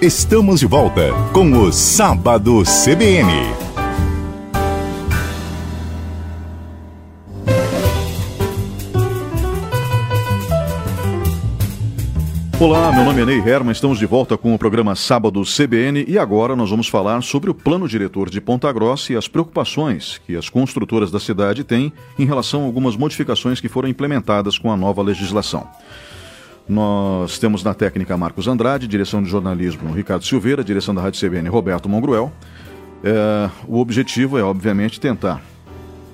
Estamos de volta com o Sábado CBN. Olá, meu nome é Ney Herman, estamos de volta com o programa Sábado CBN e agora nós vamos falar sobre o plano diretor de Ponta Grossa e as preocupações que as construtoras da cidade têm em relação a algumas modificações que foram implementadas com a nova legislação. Nós temos na técnica Marcos Andrade, direção de jornalismo Ricardo Silveira, direção da Rádio CBN Roberto Mongruel. É, o objetivo é, obviamente, tentar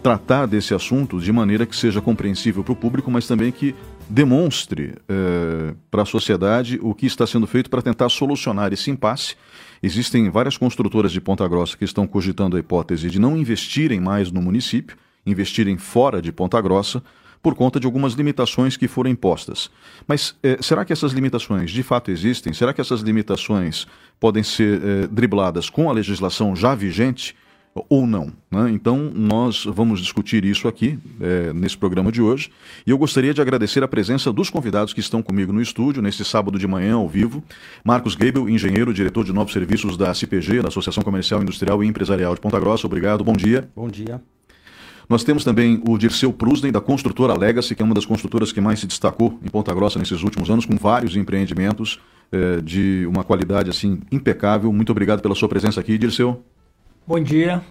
tratar desse assunto de maneira que seja compreensível para o público, mas também que demonstre eh, para a sociedade o que está sendo feito para tentar solucionar esse impasse. Existem várias construtoras de Ponta Grossa que estão cogitando a hipótese de não investirem mais no município, investirem fora de Ponta Grossa, por conta de algumas limitações que foram impostas. Mas eh, será que essas limitações de fato existem? Será que essas limitações podem ser eh, dribladas com a legislação já vigente? ou não. Né? Então, nós vamos discutir isso aqui, é, nesse programa de hoje. E eu gostaria de agradecer a presença dos convidados que estão comigo no estúdio, nesse sábado de manhã, ao vivo. Marcos Geibel, engenheiro, diretor de novos serviços da CPG, da Associação Comercial, Industrial e Empresarial de Ponta Grossa. Obrigado, bom dia. Bom dia. Nós temos também o Dirceu Prusden, da construtora Legacy, que é uma das construtoras que mais se destacou em Ponta Grossa nesses últimos anos, com vários empreendimentos é, de uma qualidade assim impecável. Muito obrigado pela sua presença aqui, Dirceu. Bom dia.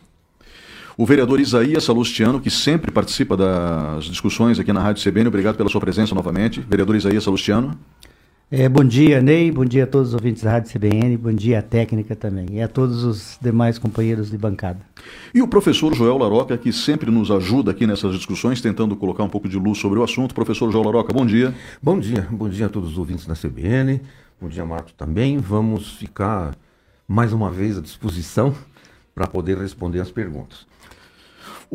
O vereador Isaías Salustiano, que sempre participa das discussões aqui na Rádio CBN, obrigado pela sua presença novamente. Vereador Isaías Salustiano. É, bom dia, Ney. Bom dia a todos os ouvintes da Rádio CBN. Bom dia à técnica também. E a todos os demais companheiros de bancada. E o professor Joel Laroca, que sempre nos ajuda aqui nessas discussões, tentando colocar um pouco de luz sobre o assunto. Professor Joel Laroca, bom dia. Bom dia. Bom dia a todos os ouvintes da CBN. Bom dia, Marcos, também. Vamos ficar mais uma vez à disposição para poder responder as perguntas.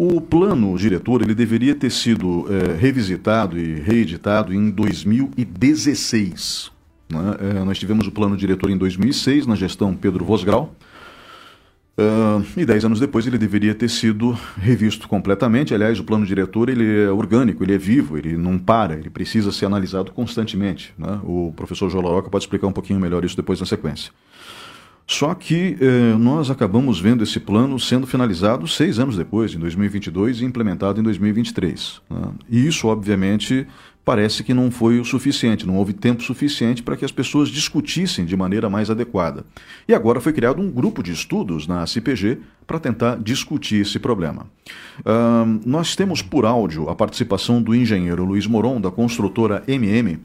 O plano diretor ele deveria ter sido é, revisitado e reeditado em 2016. Né? É, nós tivemos o plano diretor em 2006, na gestão Pedro Vosgrau. Uh, e dez anos depois ele deveria ter sido revisto completamente. Aliás, o plano diretor ele é orgânico, ele é vivo, ele não para, ele precisa ser analisado constantemente. Né? O professor Joloroca pode explicar um pouquinho melhor isso depois na sequência. Só que eh, nós acabamos vendo esse plano sendo finalizado seis anos depois, em 2022, e implementado em 2023. Né? E isso, obviamente, parece que não foi o suficiente, não houve tempo suficiente para que as pessoas discutissem de maneira mais adequada. E agora foi criado um grupo de estudos na CPG para tentar discutir esse problema. Uh, nós temos por áudio a participação do engenheiro Luiz Moron, da construtora MM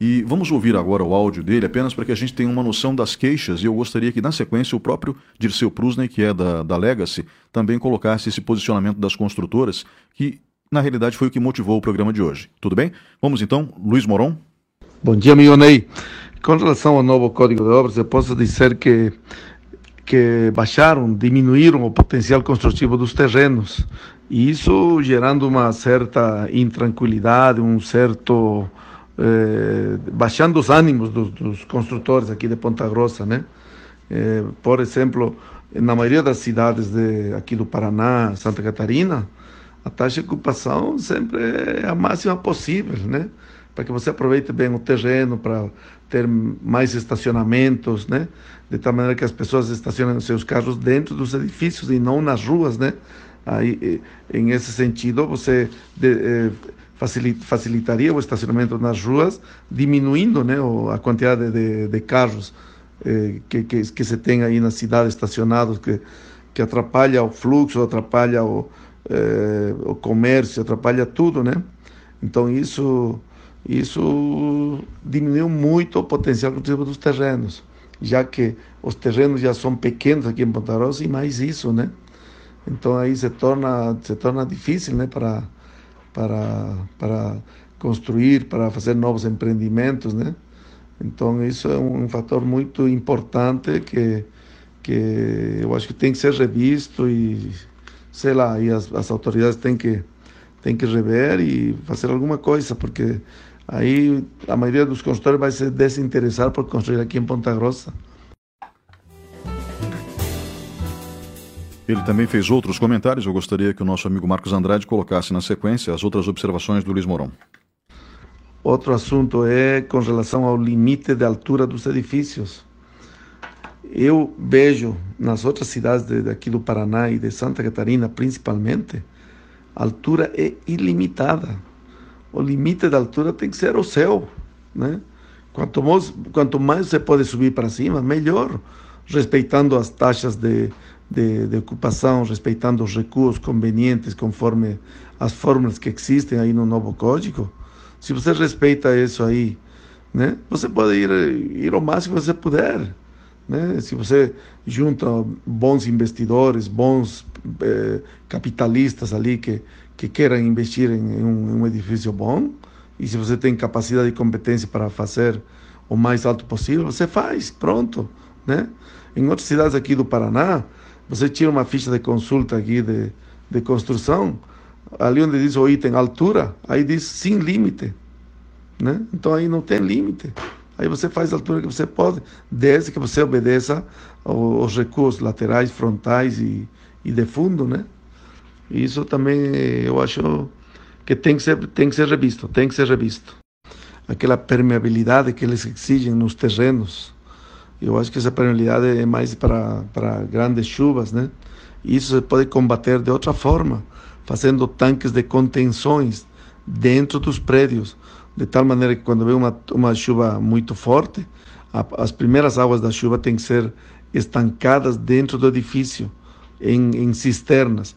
e vamos ouvir agora o áudio dele, apenas para que a gente tenha uma noção das queixas, e eu gostaria que, na sequência, o próprio Dirceu Prusney, que é da, da Legacy, também colocasse esse posicionamento das construtoras, que, na realidade, foi o que motivou o programa de hoje. Tudo bem? Vamos então, Luiz Moron. Bom dia, amigo Ney. Com relação ao novo Código de Obras, eu posso dizer que, que baixaram, diminuíram o potencial construtivo dos terrenos, e isso gerando uma certa intranquilidade, um certo eh, baixando os ânimos dos, dos, construtores aqui de Ponta Grossa, né? Eh, por exemplo, na maioria das cidades de, aqui do Paraná, Santa Catarina, a taxa de ocupação sempre é a máxima possível, né? Para que você aproveite bem o terreno, para ter mais estacionamentos, né? De tal maneira que as pessoas estacionem seus carros dentro dos edifícios e não nas ruas, né? Aí, em esse sentido, você de, eh, facilitaria o estacionamento nas ruas, diminuindo né, a quantidade de, de carros eh, que, que, que, se tem aí na cidade estacionados, que, que atrapalha o fluxo, atrapalha o, eh, o comércio, atrapalha tudo, né? Então isso, isso diminuiu muito o potencial cultivo dos terrenos, já que os terrenos já são pequenos aqui em Ponta Grossa e mais isso, né? Então aí se torna, se torna difícil, né, para para, para construir, para fazer novos empreendimentos, né? Então isso é um fator muito importante que que eu acho que tem que ser revisto e sei lá, e as, as autoridades têm que têm que rever e fazer alguma coisa, porque aí a maioria dos construtores vai se desinteressar por construir aqui em Ponta Grossa. Ele também fez outros comentários. Eu gostaria que o nosso amigo Marcos Andrade colocasse na sequência as outras observações do Luiz Moron. Outro assunto é com relação ao limite de altura dos edifícios. eu vejo nas outras cidades de, daqui do Paraná e de Santa Catarina, principalmente, a altura é ilimitada. O limite da altura tem que ser o céu, né? Quanto mais, quanto mais você pode subir para cima, melhor, respeitando as taxas de, de, de, ocupação, respeitando os recuos convenientes conforme as fórmulas que existem aí no novo código. Se você respeita isso aí, né, você pode ir, ir ao máximo que você puder. Né? Se você junta bons investidores, bons eh, capitalistas ali que, que queiram investir em, em, um, em um edifício bom, e se você tem capacidade e competência para fazer o mais alto possível, você faz, pronto. Né? Em outras cidades aqui do Paraná, você tira uma ficha de consulta aqui de, de construção, ali onde diz o item altura, aí diz sem limite. Né? Então aí não tem limite. Aí você faz a altura que você pode, desde que você obedeça aos recursos laterais, frontais e, e de fundo, né? Isso também eu acho que tem que ser tem que ser revisto, tem que ser revisto. Aquela permeabilidade que eles exigem nos terrenos, eu acho que essa permeabilidade é mais para para grandes chuvas, né? Isso se pode combater de outra forma, fazendo tanques de contenções dentro dos prédios de tal maneira que quando vem uma, uma chuva muito forte, a, as primeiras águas da chuva têm que ser estancadas dentro do edifício, em, em cisternas,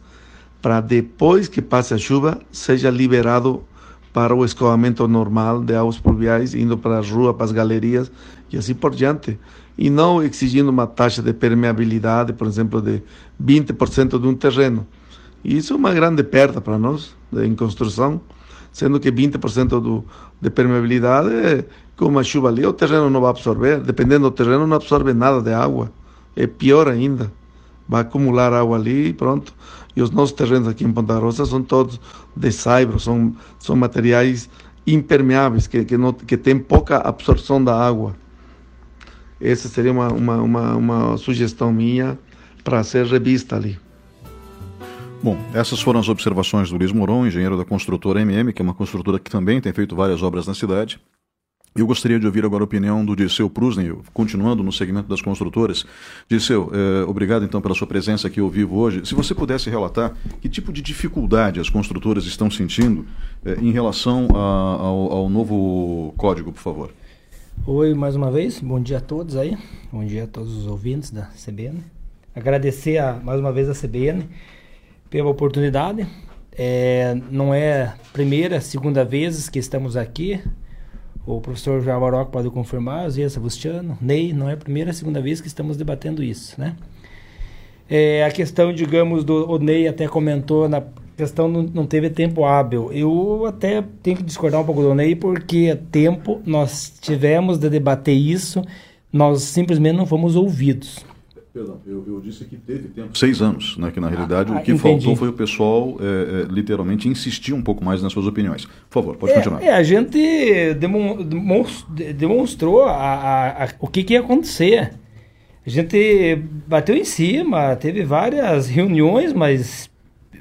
para depois que passe a chuva, seja liberado para o escoamento normal de águas pluviais, indo para as ruas, para as galerias e assim por diante. E não exigindo uma taxa de permeabilidade, por exemplo, de 20% de um terreno. E isso é uma grande perda para nós em construção sendo que 20% do, de permeabilidade, com uma chuva ali, o terreno não vai absorver. Dependendo do terreno, não absorve nada de água. É pior ainda. Vai acumular água ali e pronto. E os nossos terrenos aqui em Ponta Rosa são todos de saibro, são, são materiais impermeáveis, que, que, não, que têm pouca absorção da água. Essa seria uma, uma, uma, uma sugestão minha para ser revista ali. Bom, essas foram as observações do Luiz Moron, engenheiro da construtora MM, que é uma construtora que também tem feito várias obras na cidade. Eu gostaria de ouvir agora a opinião do Dirceu Prusnen, continuando no segmento das construtoras. Dirceu, eh, obrigado então pela sua presença aqui ao vivo hoje. Se você pudesse relatar que tipo de dificuldade as construtoras estão sentindo eh, em relação a, ao, ao novo código, por favor. Oi, mais uma vez, bom dia a todos aí, bom dia a todos os ouvintes da CBN. Agradecer a, mais uma vez a CBN pela oportunidade. É, não é primeira, segunda vez que estamos aqui. O professor Javarok pode confirmar, Zé Sabustiano, Ney, não é a primeira, segunda vez que estamos debatendo isso, né? É, a questão, digamos, do o Ney até comentou na questão não, teve tempo hábil. Eu até tenho que discordar um pouco do Ney porque tempo nós tivemos de debater isso, nós simplesmente não fomos ouvidos. Perdão, eu, eu, disse que teve tempo. Seis anos, né? Que na realidade ah, o que entendi. faltou foi o pessoal é, é, literalmente insistir um pouco mais nas suas opiniões. Por favor, pode é, continuar. É, a gente demonstrou a, a, a, o que, que ia acontecer. A gente bateu em cima, teve várias reuniões, mas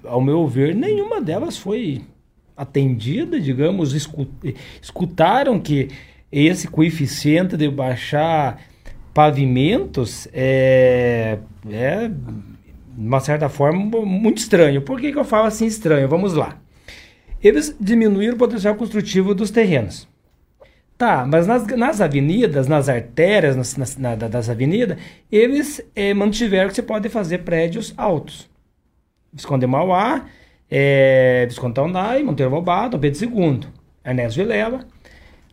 ao meu ver, nenhuma delas foi atendida, digamos, escutaram que esse coeficiente de baixar pavimentos é, é, de uma certa forma, muito estranho. Por que, que eu falo assim estranho? Vamos lá. Eles diminuíram o potencial construtivo dos terrenos. Tá, mas nas, nas avenidas, nas artérias nas, nas, na, das avenidas, eles é, mantiveram que você pode fazer prédios altos. Visconde Mauá, é, Visconde Taunay, Monteiro Lobato, Pedro II, Ernesto Vilela.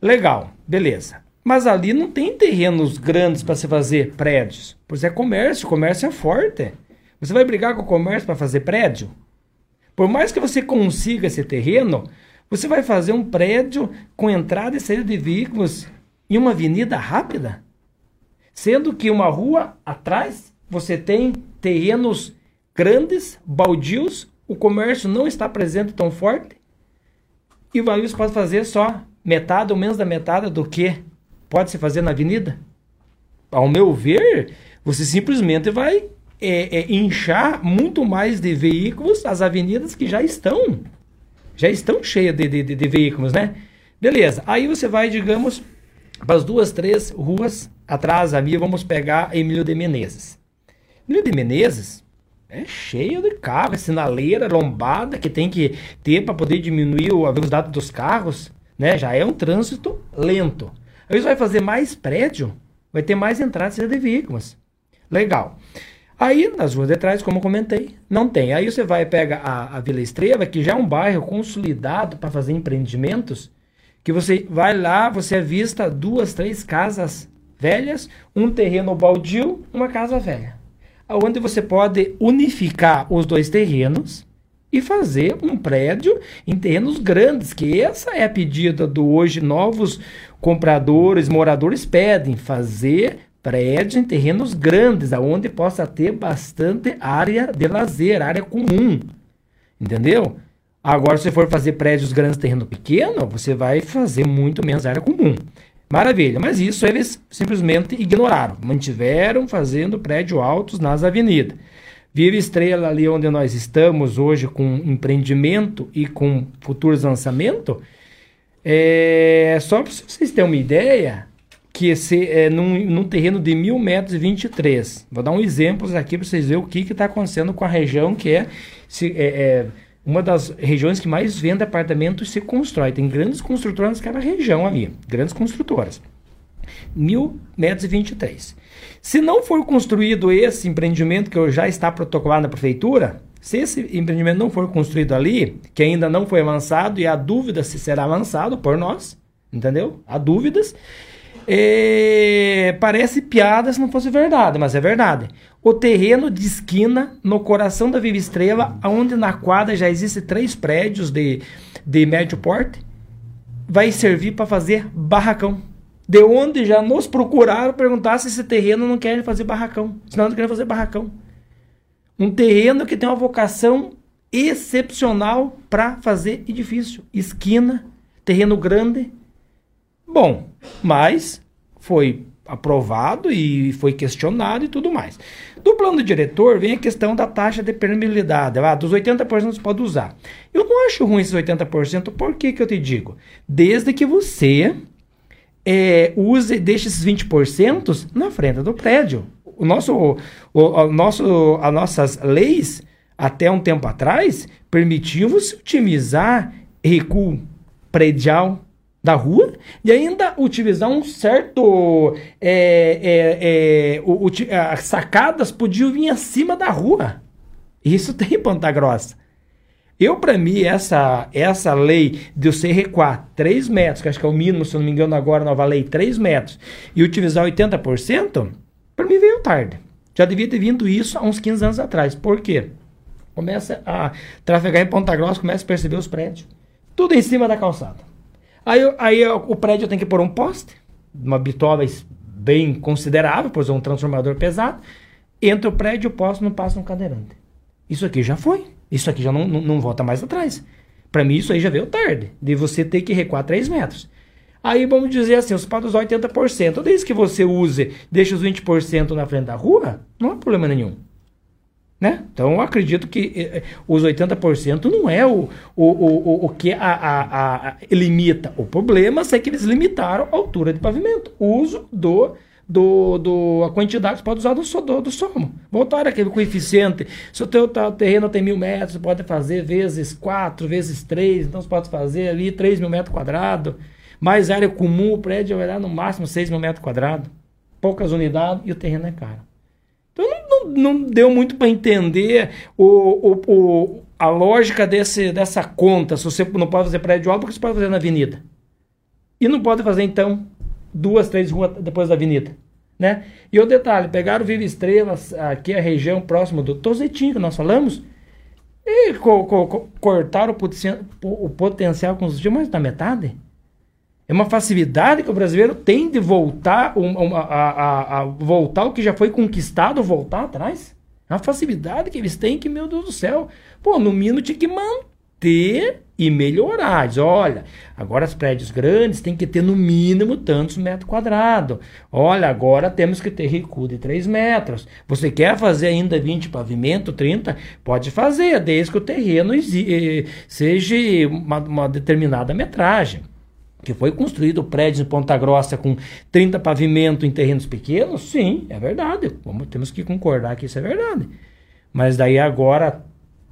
Legal, beleza. Mas ali não tem terrenos grandes para se fazer prédios. Pois é comércio, comércio é forte. Você vai brigar com o comércio para fazer prédio? Por mais que você consiga esse terreno, você vai fazer um prédio com entrada e saída de veículos em uma avenida rápida? Sendo que uma rua atrás você tem terrenos grandes, baldios, o comércio não está presente tão forte e o Values pode fazer só metade ou menos da metade do que pode se fazer na avenida? Ao meu ver, você simplesmente vai é, é, inchar muito mais de veículos as avenidas que já estão já estão cheias de, de, de, veículos, né? Beleza. Aí você vai, digamos, para as duas, três ruas atrás da minha, vamos pegar Emílio de Menezes. Emílio de Menezes é cheio de carro, é sinaleira lombada que tem que ter para poder diminuir a velocidade dos carros, né? Já é um trânsito lento. Aí você vai fazer mais prédio, vai ter mais entradas de veículos. Legal. Aí, nas ruas de trás, como comentei, não tem. Aí você vai pega a, a Vila Estrela, que já é um bairro consolidado para fazer empreendimentos, que você vai lá, você avista duas, três casas velhas, um terreno baldio, uma casa velha. Onde você pode unificar os dois terrenos e fazer um prédio em terrenos grandes, que essa é a pedida do hoje novos compradores, moradores pedem, fazer prédios em terrenos grandes, aonde possa ter bastante área de lazer, área comum. Entendeu? Agora, se for fazer prédios grandes terreno pequeno, você vai fazer muito menos área comum. Maravilha, mas isso eles simplesmente ignoraram. Mantiveram fazendo prédios altos nas avenidas. Viva Estrela, ali onde nós estamos hoje, com empreendimento e com futuros lançamentos, é, só para vocês terem uma ideia, que esse, é num, num terreno de mil metros e 23. Vou dar um exemplo aqui para vocês verem o que está acontecendo com a região que é, se, é, é, uma das regiões que mais vende apartamentos se constrói. Tem grandes construtoras naquela região ali, grandes construtoras. Mil metros e 23. Se não for construído esse empreendimento que já está protocolado na prefeitura, se esse empreendimento não for construído ali, que ainda não foi lançado e há dúvida se será lançado por nós, entendeu? Há dúvidas. É, parece piada se não fosse verdade, mas é verdade. O terreno de esquina no coração da Viva Estrela, onde na quadra já existem três prédios de, de médio porte, vai servir para fazer barracão. De onde já nos procuraram perguntar se esse terreno não quer fazer barracão. Se não, querem fazer barracão. Um terreno que tem uma vocação excepcional para fazer edifício. Esquina, terreno grande, Bom, mas foi aprovado e foi questionado e tudo mais. Do plano diretor vem a questão da taxa de permeabilidade. Ah, dos 80% você pode usar. Eu não acho ruim esses 80%, por que, que eu te digo? Desde que você é, use, deixe esses 20% na frente do prédio. O nosso, o, o, nosso, as nossas leis, até um tempo atrás, permitiam você otimizar recuo predial, da rua e ainda utilizar um certo. É, é, é, o, o, as sacadas podiam vir acima da rua. Isso tem em Ponta Grossa. Eu, para mim, essa, essa lei de você recuar 3 metros, que acho que é o mínimo, se não me engano, agora nova lei, 3 metros, e utilizar 80%, para mim veio tarde. Já devia ter vindo isso há uns 15 anos atrás. Por quê? Começa a trafegar em Ponta Grossa, começa a perceber os prédios. Tudo em cima da calçada. Aí, aí o prédio tem que pôr um poste, uma bitola bem considerável, pois é um transformador pesado. Entra o prédio, o poste não passa um cadeirante. Isso aqui já foi. Isso aqui já não, não, não volta mais atrás. Para mim, isso aí já veio tarde, de você ter que recuar 3 metros. Aí vamos dizer assim, pode usar 80%. Desde que você use, deixa os 20% na frente da rua, não há problema nenhum. Né? Então acredito que eh, eh, os 80% não é o, o, o, o que a, a, a, limita. O problema é que eles limitaram a altura de pavimento, o uso do, do, do a quantidade que você pode usar do, do, do somo. Voltar aquele coeficiente. Se o teu tá, terreno tem mil metros, você pode fazer vezes 4, vezes 3, então você pode fazer ali 3 mil metros quadrados. Mais área comum, o prédio vai dar no máximo 6 mil metros quadrados. Poucas unidades e o terreno é caro. Não, deu muito para entender o, o, o, a lógica desse, dessa conta. Se você não pode fazer prédio alto, porque você pode fazer na avenida. E não pode fazer, então, duas, três ruas depois da avenida. Né? E o detalhe, pegaram o Viva Estrelas, aqui a região próxima do Tozetinho, que nós falamos, e co co cortaram o, poten o potencial construtivo mais da metade. É uma facilidade que o brasileiro tem de voltar a, a, a, voltar o que já foi conquistado, voltar atrás. É uma facilidade que eles têm que, meu Deus do céu, pô, no mínimo tinha que manter e melhorar. Diz, olha, agora os prédios grandes tem que ter no mínimo tantos metros quadrados. Olha, agora temos que ter recuo de 3 metros. Você quer fazer ainda 20 pavimento, 30? Pode fazer, desde que o terreno eh, seja uma, uma determinada metragem. Que foi construído prédios em Ponta Grossa com 30 pavimentos em terrenos pequenos, sim, é verdade. Vamos, temos que concordar que isso é verdade. Mas daí agora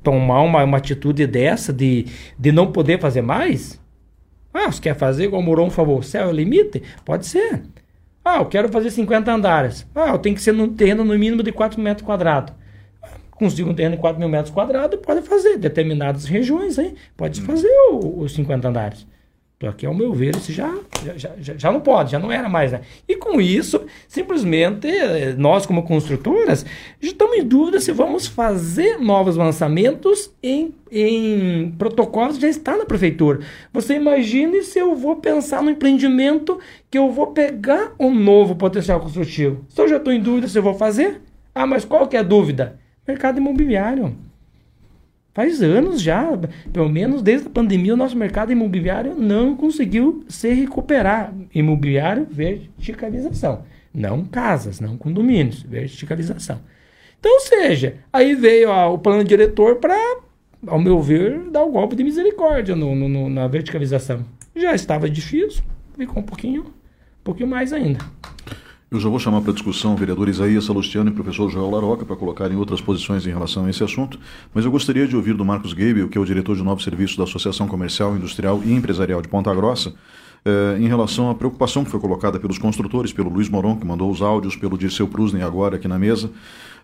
tomar uma, uma atitude dessa de, de não poder fazer mais? Ah, você quer fazer igual o Moron falou, céu é o limite? Pode ser. Ah, eu quero fazer 50 andares. Ah, eu tenho que ser num terreno no mínimo de 4 metros quadrados. Consigo um terreno de 4 mil metros quadrados, pode fazer. Determinadas regiões, hein? Pode fazer os 50 andares. Aqui, ao meu ver, isso já, já, já, já não pode, já não era mais. Né? E com isso, simplesmente, nós como construtoras, estamos em dúvida se vamos fazer novos lançamentos em, em protocolos que já está na prefeitura. Você imagine se eu vou pensar no empreendimento que eu vou pegar um novo potencial construtivo. Se eu já estou em dúvida se eu vou fazer, ah, mas qual que é a dúvida? Mercado imobiliário. Faz anos já, pelo menos desde a pandemia, o nosso mercado imobiliário não conseguiu se recuperar. Imobiliário, verticalização. Não casas, não condomínios, verticalização. Então, seja, aí veio ó, o plano diretor para, ao meu ver, dar um golpe de misericórdia no, no, na verticalização. Já estava difícil, ficou um pouquinho, um pouquinho mais ainda. Eu já vou chamar para discussão o vereador Isaías Salustiano e o professor Joel Laroca para colocarem outras posições em relação a esse assunto, mas eu gostaria de ouvir do Marcos Gabriel, que é o diretor de novos serviços da Associação Comercial, Industrial e Empresarial de Ponta Grossa, eh, em relação à preocupação que foi colocada pelos construtores, pelo Luiz Moron, que mandou os áudios, pelo Dirceu Prusnen agora aqui na mesa.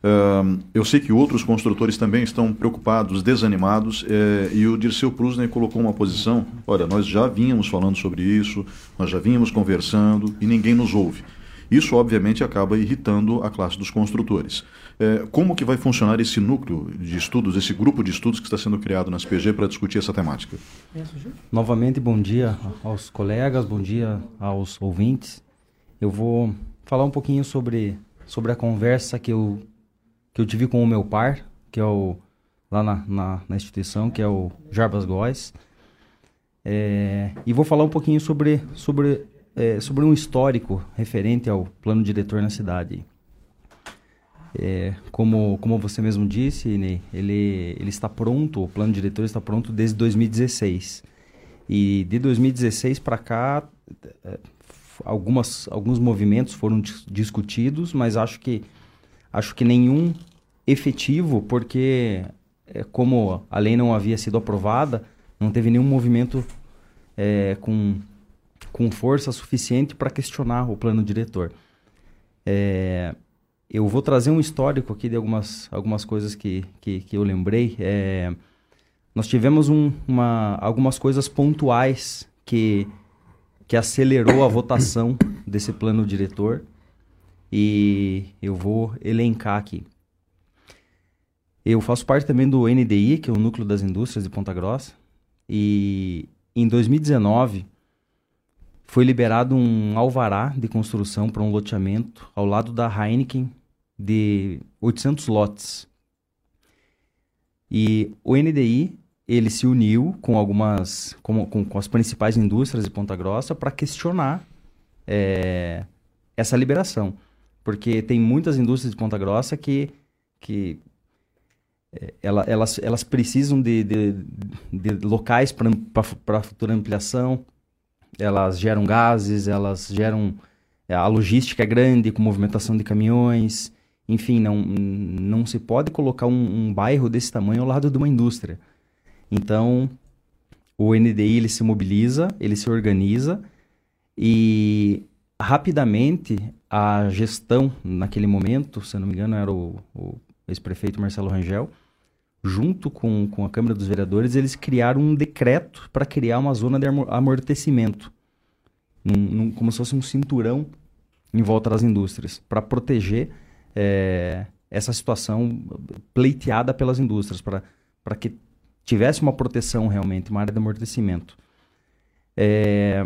Uh, eu sei que outros construtores também estão preocupados, desanimados, eh, e o Dirceu Prusnen colocou uma posição: olha, nós já vínhamos falando sobre isso, nós já vínhamos conversando e ninguém nos ouve. Isso, obviamente, acaba irritando a classe dos construtores. É, como que vai funcionar esse núcleo de estudos, esse grupo de estudos que está sendo criado na SPG para discutir essa temática? Novamente, bom dia aos colegas, bom dia aos ouvintes. Eu vou falar um pouquinho sobre, sobre a conversa que eu, que eu tive com o meu par, que é o, lá na, na, na instituição, que é o Jarbas Góes. É, e vou falar um pouquinho sobre, sobre é, sobre um histórico referente ao plano diretor na cidade. É, como, como você mesmo disse, Ney, ele, ele está pronto, o plano diretor está pronto desde 2016. E de 2016 para cá, é, algumas, alguns movimentos foram discutidos, mas acho que, acho que nenhum efetivo, porque é, como a lei não havia sido aprovada, não teve nenhum movimento é, com com força suficiente para questionar o plano diretor. É, eu vou trazer um histórico aqui de algumas, algumas coisas que, que, que eu lembrei. É, nós tivemos um, uma, algumas coisas pontuais que, que acelerou a votação desse plano diretor e eu vou elencar aqui. Eu faço parte também do NDI, que é o Núcleo das Indústrias de Ponta Grossa, e em 2019 foi liberado um alvará de construção para um loteamento ao lado da Heineken de 800 lotes. E o NDI ele se uniu com algumas com, com, com as principais indústrias de Ponta Grossa para questionar é, essa liberação, porque tem muitas indústrias de Ponta Grossa que que é, ela, elas, elas precisam de, de, de locais para futura ampliação, elas geram gases, elas geram. É, a logística é grande, com movimentação de caminhões. Enfim, não, não se pode colocar um, um bairro desse tamanho ao lado de uma indústria. Então, o NDI ele se mobiliza, ele se organiza e rapidamente a gestão naquele momento, se não me engano era o, o ex-prefeito Marcelo Rangel, junto com, com a Câmara dos Vereadores, eles criaram um decreto para criar uma zona de amortecimento, num, num, como se fosse um cinturão em volta das indústrias, para proteger é, essa situação pleiteada pelas indústrias, para que tivesse uma proteção realmente, uma área de amortecimento. É,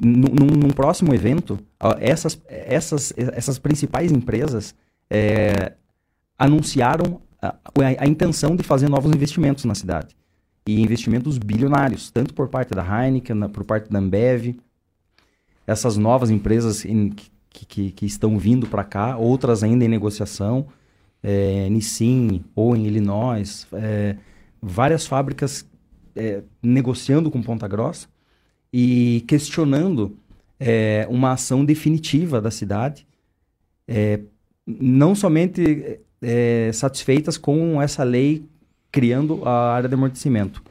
num, num, próximo evento, essas, essas, essas principais empresas é, anunciaram a, a, a, intenção de fazer novos investimentos na cidade. E investimentos bilionários, tanto por parte da Heineken, na, por parte da Ambev, essas novas empresas em, que, que, que, estão vindo para cá, outras ainda em negociação, é, Nissin ou em Illinois, é, várias fábricas é, negociando com Ponta Grossa e questionando é, uma ação definitiva da cidade, é, não somente é, satisfeitas com essa lei criando a área de amortecimento.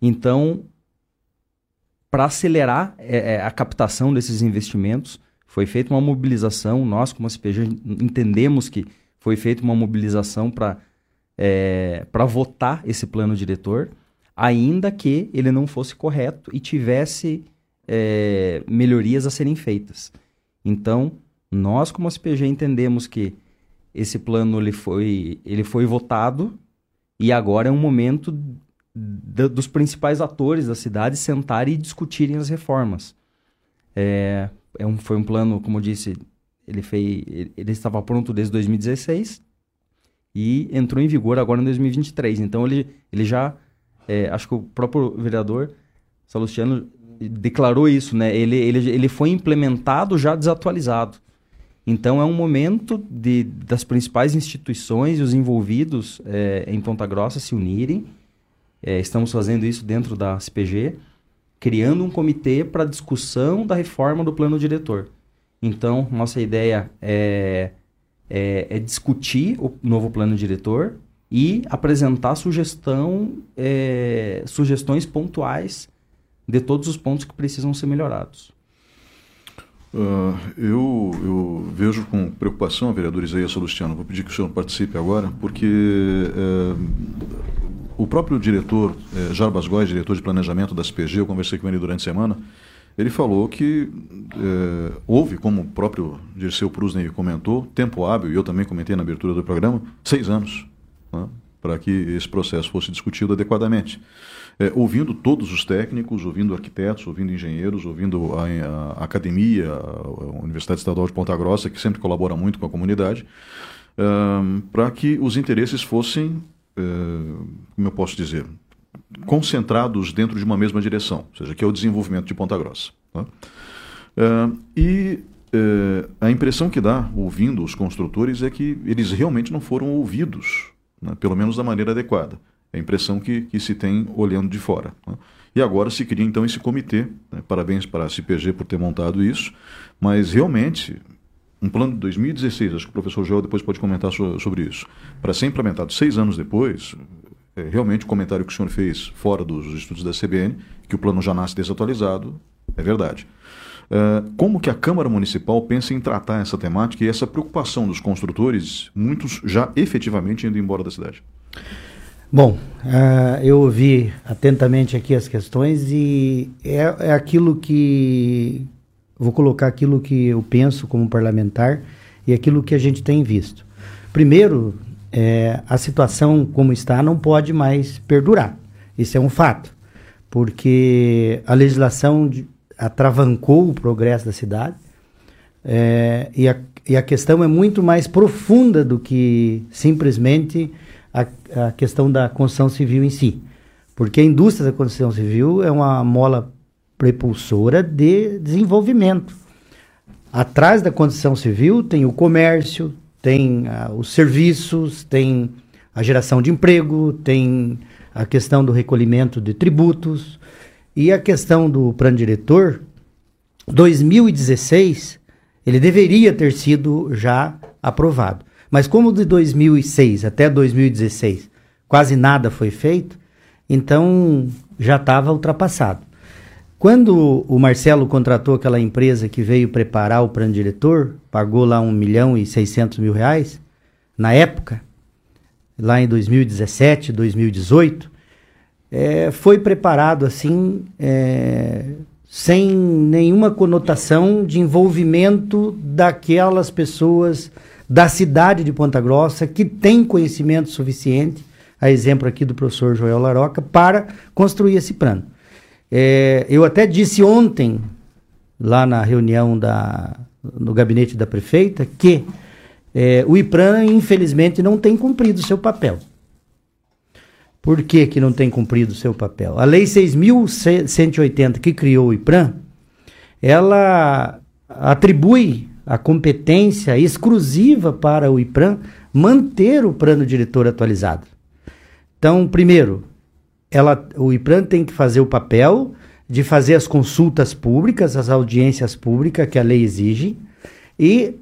Então, para acelerar é, é, a captação desses investimentos, foi feita uma mobilização. Nós, como a CPG, entendemos que foi feita uma mobilização para é, votar esse plano diretor, ainda que ele não fosse correto e tivesse é, melhorias a serem feitas. Então, nós, como SPG, entendemos que esse plano ele foi, ele foi votado e agora é um momento dos principais atores da cidade sentarem e discutirem as reformas. É, é um, foi um plano, como eu disse, ele, fez, ele estava pronto desde 2016 e entrou em vigor agora em 2023. Então ele, ele já, é, acho que o próprio vereador Salustiano declarou isso, né? Ele, ele, ele foi implementado já desatualizado. Então é um momento de, das principais instituições e os envolvidos é, em Ponta Grossa se unirem. É, estamos fazendo isso dentro da CPG, criando um comitê para discussão da reforma do plano diretor. Então, nossa ideia é é, é discutir o novo plano diretor e apresentar sugestão, é, sugestões pontuais de todos os pontos que precisam ser melhorados. Uh, eu, eu, vejo com preocupação, vereador Isaías Salustiano, vou pedir que o senhor participe agora, porque uh, o próprio diretor, uh, Jarbas Góes, diretor de planejamento da SPG, eu conversei com ele durante a semana, ele falou que é, houve, como o próprio Dirceu Prusney comentou, tempo hábil, e eu também comentei na abertura do programa, seis anos né, para que esse processo fosse discutido adequadamente. É, ouvindo todos os técnicos, ouvindo arquitetos, ouvindo engenheiros, ouvindo a, a, academia, a Universidade Estadual de Ponta Grossa, que sempre colabora muito com a comunidade, para que os interesses fossem, uh, como eu posso dizer, concentrados dentro de uma mesma direção, ou seja, que é o desenvolvimento de Ponta Grossa. Tá? E uh, a impressão que dá, ouvindo os construtores, é que eles realmente não foram ouvidos, né? pelo menos da maneira adequada. É a impressão que, que se tem olhando de fora. Né? E agora se cria então esse comitê. Né? Parabéns para a CPG por ter montado isso, mas realmente um plano de 2016, acho que o professor Joel depois pode comentar so, sobre isso, para ser implementado seis anos depois, é, realmente o comentário que o senhor fez fora dos estudos da CBN, que o plano já nasce desatualizado, é verdade. Uh, como que a Câmara Municipal pensa em tratar essa temática e essa preocupação dos construtores, muitos já efetivamente indo embora da cidade? Bom, uh, eu ouvi atentamente aqui as questões e é, é aquilo que. Vou colocar aquilo que eu penso como parlamentar e aquilo que a gente tem visto. Primeiro, é, a situação como está não pode mais perdurar. Isso é um fato, porque a legislação atravancou o progresso da cidade é, e, a, e, a, questão é muito mais profunda do que simplesmente a, a questão da construção civil em si. Porque a indústria da construção civil é uma mola prepulsora de desenvolvimento. Atrás da construção civil tem o comércio, tem uh, os serviços, tem a geração de emprego, tem a questão do recolhimento de tributos e a questão do plano diretor. 2016 ele deveria ter sido já aprovado, mas como de 2006 até 2016 quase nada foi feito, então já estava ultrapassado. Quando o Marcelo contratou aquela empresa que veio preparar o plano diretor, pagou lá 1 milhão e 600 mil reais, na época, lá em 2017, 2018, é, foi preparado assim, é, sem nenhuma conotação de envolvimento daquelas pessoas da cidade de Ponta Grossa que têm conhecimento suficiente, a exemplo aqui do professor Joel Laroca, para construir esse plano. É, eu até disse ontem, lá na reunião da, no gabinete da prefeita, que é, o IPRAN, infelizmente, não tem cumprido o seu papel. Por que, que não tem cumprido o seu papel? A Lei 6.180, que criou o IPRAN, ela atribui a competência exclusiva para o IPRAN manter o plano diretor atualizado. Então, primeiro, ela, o IPRAN tem que fazer o papel de fazer as consultas públicas, as audiências públicas que a lei exige, e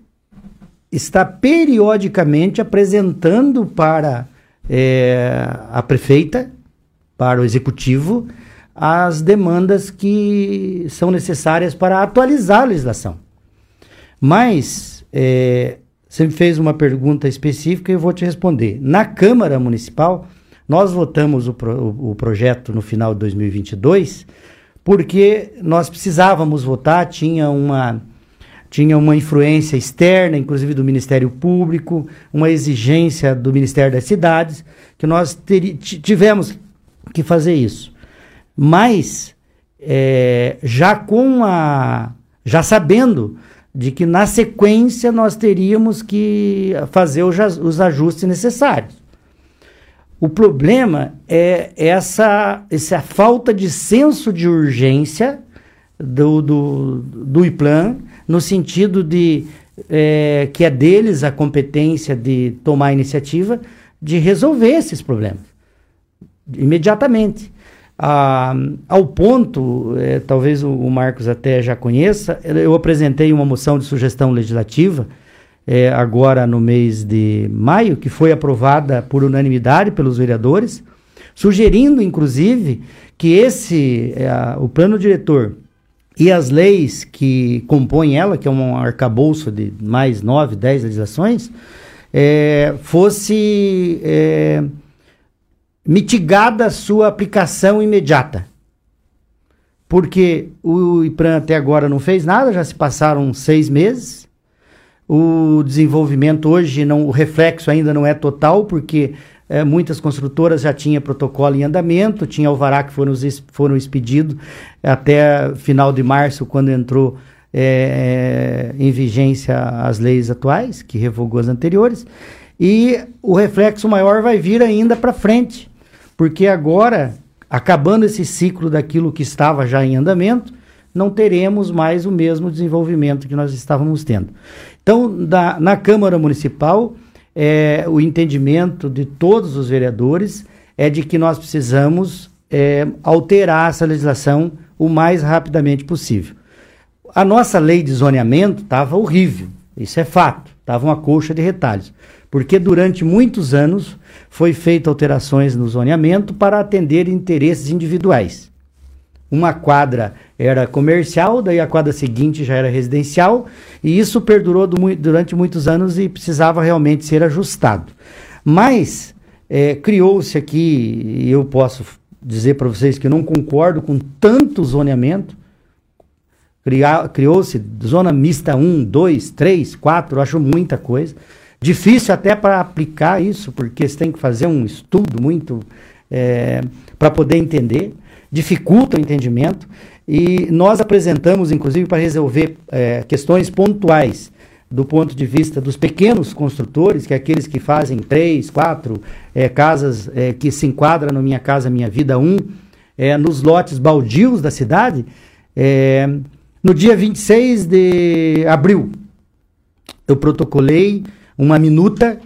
está periodicamente apresentando para é, a prefeita, para o executivo, as demandas que são necessárias para atualizar a legislação. Mas é, você me fez uma pergunta específica e eu vou te responder. Na Câmara Municipal, nós votamos o, pro, o projeto no final de 2022 porque nós precisávamos votar, tinha uma, tinha uma influência externa, inclusive do Ministério Público, uma exigência do Ministério das Cidades, que nós tivemos que fazer isso. Mas, é, já com a. já sabendo de que na sequência nós teríamos que fazer os ajustes necessários. O problema é essa, essa falta de senso de urgência do, do, do IPLAN, no sentido de é, que é deles a competência de tomar a iniciativa de resolver esses problemas imediatamente. Ao ponto, é, talvez o, o, Marcos até já conheça, eu apresentei uma moção de sugestão legislativa é, agora no mês de maio, que foi aprovada por unanimidade pelos vereadores, sugerindo, inclusive, que esse, é, o plano diretor e as leis que compõem ela, que é um arcabouço de mais nove, dez legislações, é, fosse é, mitigada sua aplicação imediata. Porque o IPRAN até agora não fez nada, já se passaram seis meses, o desenvolvimento hoje, não, o reflexo ainda não é total, porque é, muitas construtoras já tinham protocolo em andamento, tinha alvará que foram, foram expedidos até final de março, quando entrou é, em vigência as leis atuais, que revogou as anteriores, e o reflexo maior vai vir ainda para frente, porque agora, acabando esse ciclo daquilo que estava já em andamento, não teremos mais o mesmo desenvolvimento que nós estávamos tendo. Então, da, na Câmara Municipal, é, o entendimento de todos os vereadores é de que nós precisamos é, alterar essa legislação o mais rapidamente possível. A nossa lei de zoneamento estava horrível, isso é fato, estava uma colcha de retalhos, porque durante muitos anos foi feita alterações no zoneamento para atender interesses individuais. Uma quadra era comercial, daí a quadra seguinte já era residencial, e isso perdurou do, durante muitos anos e precisava realmente ser ajustado. Mas é, criou-se aqui, e eu posso dizer para vocês que eu não concordo com tanto zoneamento, criou-se zona mista 1, 2, 3, 4, acho muita coisa. Difícil até para aplicar isso, porque você tem que fazer um estudo muito é, para poder entender dificulta o entendimento e nós apresentamos, inclusive, para resolver é, questões pontuais do ponto de vista dos pequenos construtores, que é aqueles que fazem três, quatro é, casas é, que se enquadram no Minha Casa Minha Vida 1, é, nos lotes baldios da cidade, é, no dia 26 de abril, eu protocolei uma minuta,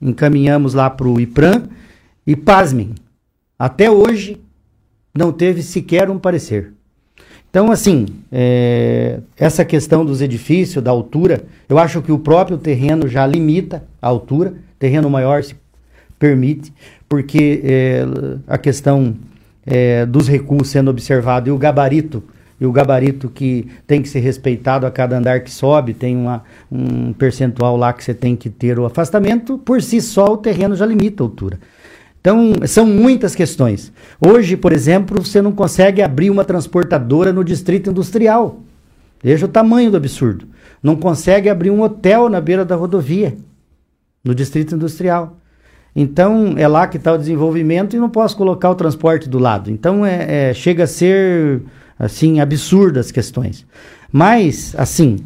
encaminhamos lá para o IPRAM, e pasmem, até hoje não teve sequer um parecer. Então, assim, é, essa questão dos edifícios, da altura, eu acho que o próprio terreno já limita a altura, terreno maior se permite, porque é, a questão é, dos recuos sendo observado e o gabarito, e o gabarito que tem que ser respeitado a cada andar que sobe, tem uma, um percentual lá que você tem que ter o afastamento, por si só o terreno já limita a altura. Então, são muitas questões. Hoje, por exemplo, você não consegue abrir uma transportadora no distrito industrial. Veja o tamanho do absurdo. Não consegue abrir um hotel na beira da rodovia, no distrito industrial. Então, é lá que está o desenvolvimento e não posso colocar o transporte do lado. Então, é, é, chega a ser, assim, absurdas as questões. Mas, assim,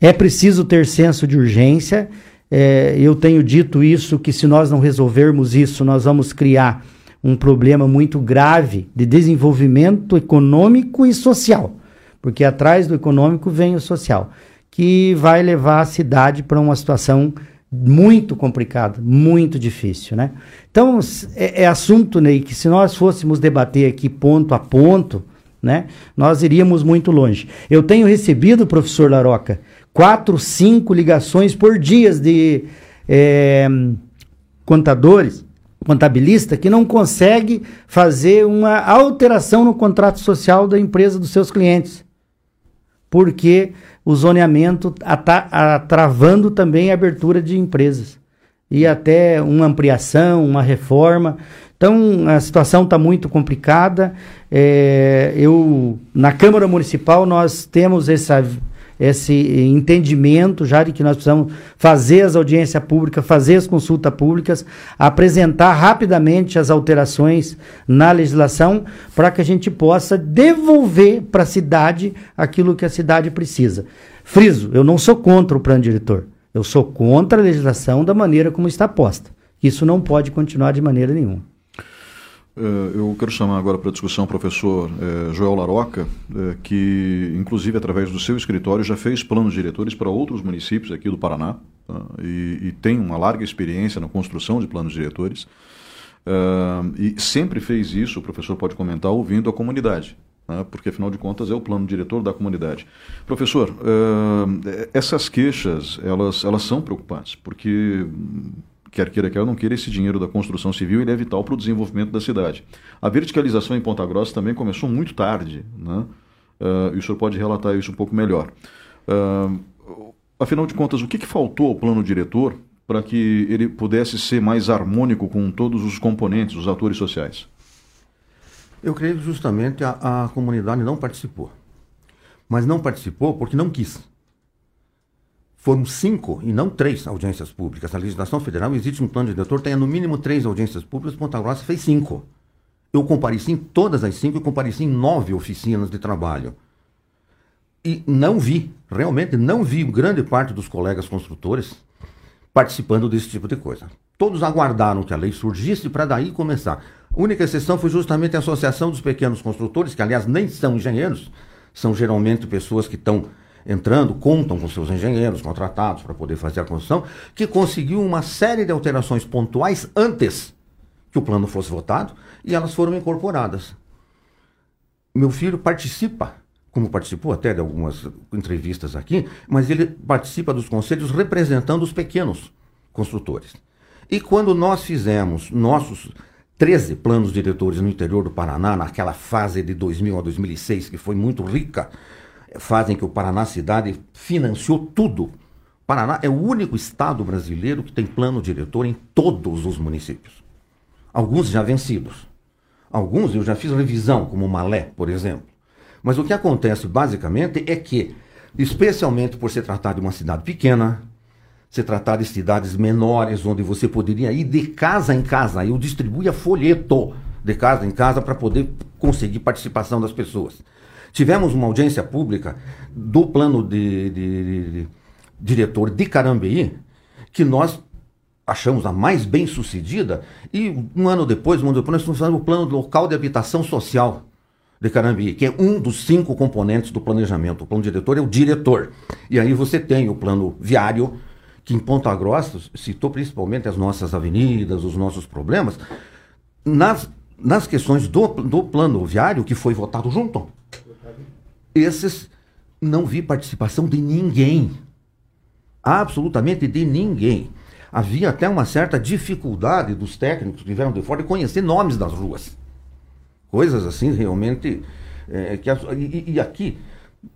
é preciso ter senso de urgência é, eu tenho dito isso, que se nós não resolvermos isso, nós vamos criar um problema muito grave de desenvolvimento econômico e social, porque atrás do econômico vem o social, que vai levar a cidade para uma situação muito complicada, muito difícil, né? Então, é, é, assunto, Ney, que se nós fôssemos debater aqui ponto a ponto, né, nós iríamos muito longe. Eu tenho recebido, professor Laroca, quatro, cinco ligações por dia de é, contadores, contabilista, que não consegue fazer uma alteração no contrato social da empresa dos seus clientes. Porque o zoneamento está travando também a abertura de empresas. E até uma ampliação, uma reforma. Então, a situação está muito complicada. É, eu, na Câmara Municipal, nós temos essa esse entendimento já de que nós precisamos fazer as audiências públicas, fazer as consultas públicas, apresentar rapidamente as alterações na legislação para que a gente possa devolver para a cidade aquilo que a cidade precisa. Friso, eu não sou contra o plano diretor. Eu sou contra a legislação da maneira como está posta. Isso não pode continuar de maneira nenhuma. Eh, eu quero chamar agora para discussão o professor eh, Joel Laroca, eh, que, inclusive, através do seu escritório, já fez planos diretores para outros municípios aqui do Paraná tá? e, tem uma larga experiência na construção de planos diretores. e sempre fez isso, o professor pode comentar, ouvindo a comunidade, né? porque, afinal de contas, é o plano diretor da comunidade. Professor, essas queixas, elas, elas são preocupantes, porque quer queira, quer não queira, esse dinheiro da construção civil ele é vital para o desenvolvimento da cidade. A verticalização em Ponta Grossa também começou muito tarde, né? Uh, e o senhor pode relatar isso um pouco melhor. Uh, afinal de contas, o que, que faltou ao plano diretor para que ele pudesse ser mais harmônico com todos os componentes, os atores sociais? Eu creio que justamente a, a comunidade não participou. Mas não participou porque não quis. Foram cinco e não três audiências públicas. Na legislação federal existe um plano de diretor, tenha no mínimo três audiências públicas, Ponta Grossa fez cinco. Eu compareci em todas as cinco e compareci em nove oficinas de trabalho. E não vi, realmente não vi grande parte dos colegas construtores participando desse tipo de coisa. Todos aguardaram que a lei surgisse para daí começar. A única exceção foi justamente a Associação dos Pequenos Construtores, que aliás nem são engenheiros, são geralmente pessoas que estão entrando, contam com seus engenheiros contratados para poder fazer a construção, que conseguiu uma série de alterações pontuais antes que o plano fosse votado e elas foram incorporadas. Meu filho participa, como participou até de algumas entrevistas aqui, mas ele participa dos conselhos representando os pequenos construtores. E quando nós fizemos nossos 13 planos diretores no interior do Paraná, naquela fase de 2000 a 2006, que foi muito rica fazem que o Paraná Cidade financiou tudo. Paraná é o único estado brasileiro que tem plano diretor em todos os municípios. Alguns já vencidos. Alguns eu já fiz revisão, como Malé, por exemplo. Mas o que acontece basicamente é que, especialmente por se tratar de uma cidade pequena, se tratar de cidades menores, onde você poderia ir de casa em casa, eu distribuía folheto de casa em casa para poder conseguir participação das pessoas. Tivemos uma audiência pública do plano de, de, de, de diretor de Carambeí, que nós achamos a mais bem sucedida, e um ano depois, um ano depois, nós fazendo o plano local de habitação social de Carambeí, que é um dos cinco componentes do planejamento. O plano diretor é o diretor. E aí você tem o plano viário, que em Ponta Grossa citou principalmente as nossas avenidas, os nossos problemas, nas, nas questões do, do plano viário, que foi votado junto. Esses não vi participação de ninguém. Absolutamente de ninguém. Havia até uma certa dificuldade dos técnicos que vieram de fora de conhecer nomes das ruas. Coisas assim realmente. É, que, e, e aqui,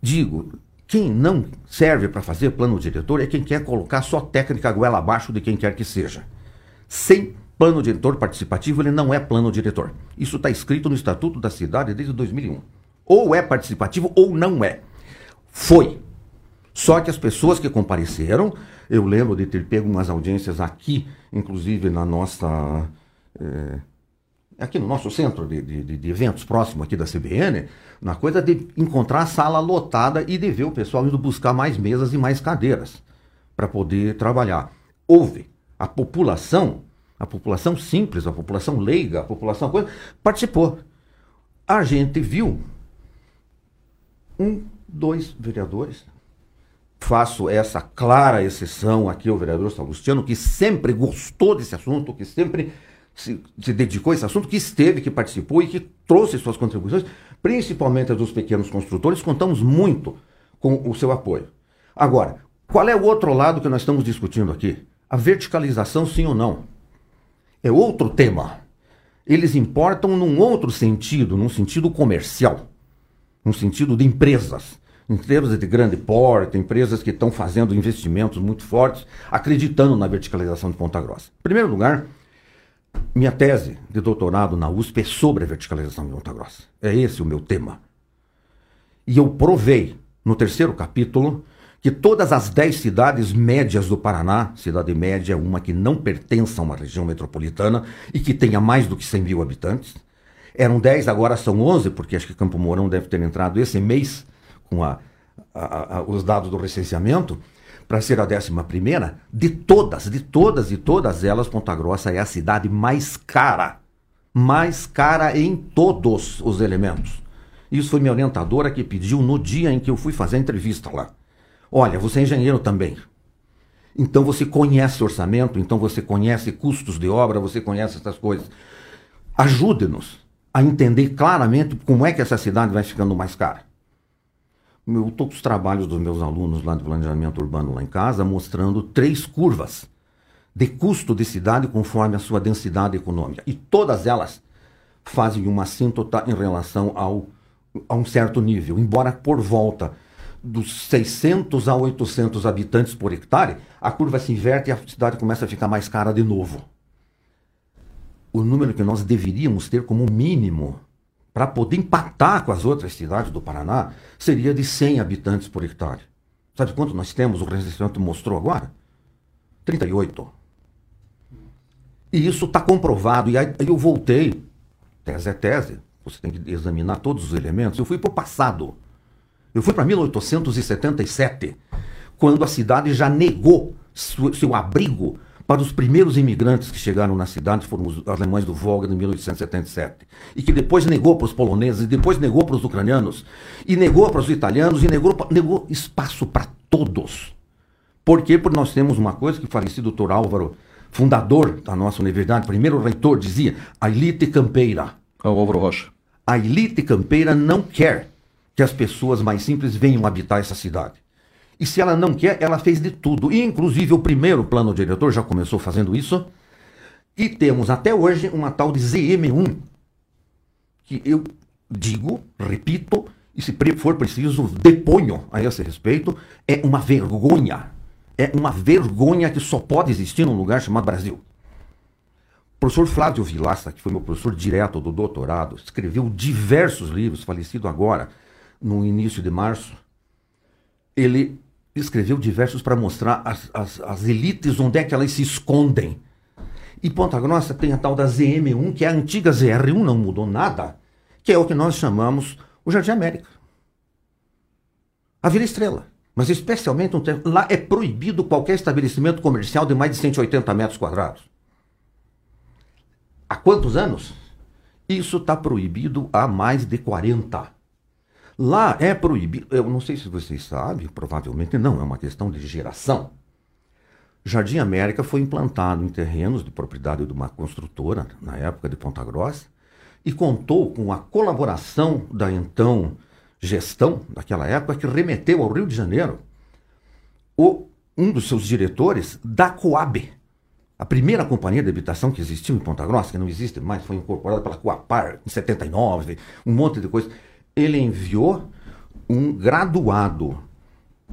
digo, quem não serve para fazer plano diretor é quem quer colocar só técnica goela abaixo de quem quer que seja. Sem plano diretor participativo, ele não é plano diretor. Isso está escrito no Estatuto da Cidade desde 2001. Ou é participativo ou não é. Foi. Só que as pessoas que compareceram, eu lembro de ter pego umas audiências aqui, inclusive na nossa. É, aqui no nosso centro de, de, de, eventos próximo aqui da CBN, na coisa de encontrar a sala lotada e de ver o pessoal indo buscar mais mesas e mais cadeiras para poder trabalhar. Houve. A população, a população simples, a população leiga, a população coisa, participou. A gente viu um, dois vereadores faço essa clara exceção aqui ao vereador Saugustiano, que sempre gostou desse assunto, que sempre se, se, dedicou a esse assunto, que esteve, que participou e que trouxe suas contribuições, principalmente as dos pequenos construtores, contamos muito com o seu apoio. Agora, qual é o outro lado que nós estamos discutindo aqui? A verticalização, sim ou não? É outro tema. Eles importam num outro sentido, num sentido comercial, num sentido de empresas empresas de grande porte, empresas que estão fazendo investimentos muito fortes, acreditando na verticalização de Ponta Grossa. Em primeiro lugar, minha tese de doutorado na USP é sobre a verticalização de Ponta Grossa. É esse o meu tema. E eu provei, no terceiro capítulo, que todas as dez cidades médias do Paraná, cidade média é uma que não pertence a uma região metropolitana e que tenha mais do que 100 mil habitantes, eram 10, agora são 11, porque acho que Campo Mourão deve ter entrado esse mês com a, a, a, os dados do recenseamento, para ser a décima primeira, de todas, de todas e todas elas, Ponta Grossa é a cidade mais cara. Mais cara em todos os elementos. Isso foi minha orientadora que pediu no dia em que eu fui fazer a entrevista lá. Olha, você é engenheiro também. Então você conhece orçamento, então você conhece custos de obra, você conhece essas coisas. Ajude-nos a entender claramente como é que essa cidade vai ficando mais cara eu estou com os trabalhos dos meus alunos lá de planejamento urbano lá em casa, mostrando três curvas de custo de cidade conforme a sua densidade econômica. E todas elas fazem uma assíntota em relação ao, a um certo nível, embora por volta dos 600 a 800 habitantes por hectare, a curva se inverte e a cidade começa a ficar mais cara de novo. O número que nós deveríamos ter como mínimo para poder empatar com as outras cidades do Paraná, seria de 100 habitantes por hectare. Sabe quanto nós temos? O recenseamento mostrou agora? 38. E isso está comprovado. E aí eu voltei. Tese é tese. Você tem que examinar todos os elementos. Eu fui para o passado. Eu fui para 1877, quando a cidade já negou seu abrigo para os primeiros imigrantes que chegaram na cidade, foram os alemães do Volga em 1877, e que depois negou para os poloneses, e depois negou para os ucranianos, e negou para os italianos, e negou, negou espaço para todos. Por quê? Porque nós temos uma coisa que o falecido doutor Álvaro, fundador da nossa universidade, primeiro reitor, dizia, a elite campeira. É o Álvaro Rocha. A elite campeira não quer que as pessoas mais simples venham habitar essa cidade. E se ela não quer, ela fez de tudo. E inclusive o primeiro plano diretor já começou fazendo isso. E temos até hoje uma tal de ZM1, que eu digo, repito, e se for preciso, deponho a esse respeito, é uma vergonha. É uma vergonha que só pode existir num lugar chamado Brasil. O professor Flávio Vilaça, que foi meu professor direto do doutorado, escreveu diversos livros, falecido agora, no início de março. Ele escreveu diversos para mostrar as, as, as, elites onde é que elas se escondem. E Ponta Grossa tem a tal da ZM1, que é a antiga ZR1, não mudou nada, que é o que nós chamamos o Jardim América. A Vila Estrela. Mas especialmente lá é proibido qualquer estabelecimento comercial de mais de 180 metros quadrados. Há quantos anos? Isso está proibido há mais de 40. Lá é proibido, eu não sei se vocês sabem, provavelmente não, é uma questão de geração. Jardim América foi implantado em terrenos de propriedade de uma construtora, na época de Ponta Grossa, e contou com a colaboração da então gestão daquela época, que remeteu ao Rio de Janeiro o, um dos seus diretores da Coab, a primeira companhia de habitação que existiu em Ponta Grossa, que não existe mais, foi incorporada pela Coapar em 79, um monte de coisa ele enviou um graduado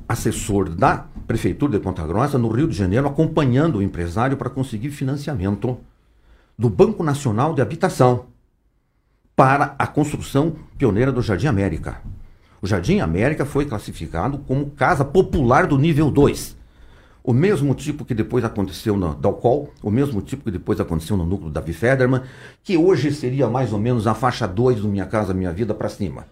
assessor da Prefeitura de Ponta Grossa, no Rio de Janeiro, acompanhando o empresário para conseguir financiamento do Banco Nacional de Habitação para a construção pioneira do Jardim América. O Jardim América foi classificado como casa popular do nível 2. O mesmo tipo que depois aconteceu na Dalcol, o mesmo tipo que depois aconteceu no núcleo da Federman, que hoje seria mais ou menos a faixa 2 do Minha Casa Minha Vida para cima.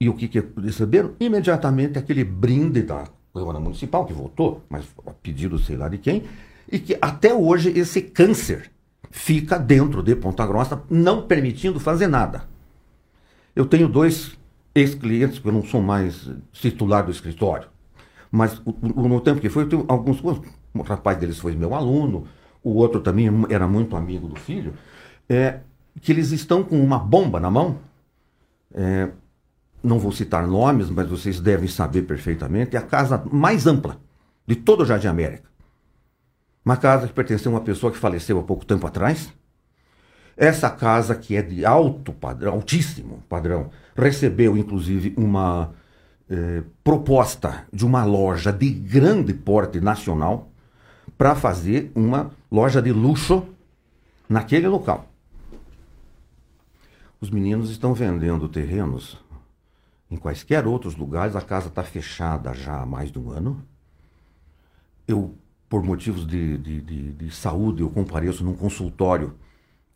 E o que, que receberam? Imediatamente aquele brinde da Câmara Municipal, que votou, mas a pedido sei lá de quem, e que até hoje esse câncer fica dentro de Ponta Grossa, não permitindo fazer nada. Eu tenho dois ex-clientes, porque eu não sou mais titular do escritório. Mas o, o, no tempo que foi, eu tenho alguns. O rapaz deles foi meu aluno, o outro também era muito amigo do filho. É, que eles estão com uma bomba na mão. É, não vou citar nomes, mas vocês devem saber perfeitamente. É a casa mais ampla de todo o Jardim América. Uma casa que pertenceu a uma pessoa que faleceu há pouco tempo atrás. Essa casa, que é de alto padrão, altíssimo padrão, recebeu inclusive uma eh, proposta de uma loja de grande porte nacional para fazer uma loja de luxo naquele local. Os meninos estão vendendo terrenos em quaisquer outros lugares, a casa está fechada já há mais de um ano. Eu, por motivos de, de, de, de saúde, eu compareço num consultório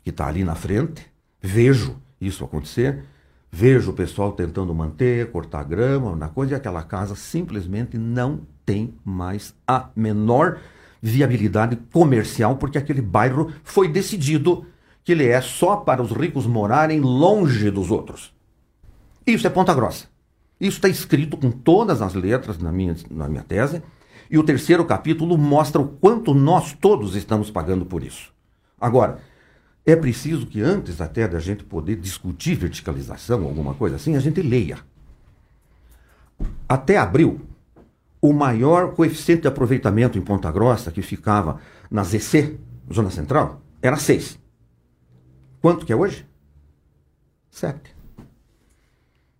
que está ali na frente, vejo isso acontecer Vejo o pessoal tentando manter, cortar grama, na coisa, e aquela casa simplesmente não tem mais a menor viabilidade comercial, porque aquele bairro foi decidido que ele é só para os ricos morarem longe dos outros. Isso é Ponta Grossa. Isso está escrito com todas as letras na minha, na minha tese. E o terceiro capítulo mostra o quanto nós todos estamos pagando por isso. Agora, é preciso que antes até da gente poder discutir verticalização, alguma coisa assim, a gente leia. Até abril, o maior coeficiente de aproveitamento em Ponta Grossa, que ficava na ZC, Zona Central, era 6. Quanto que é hoje? 7.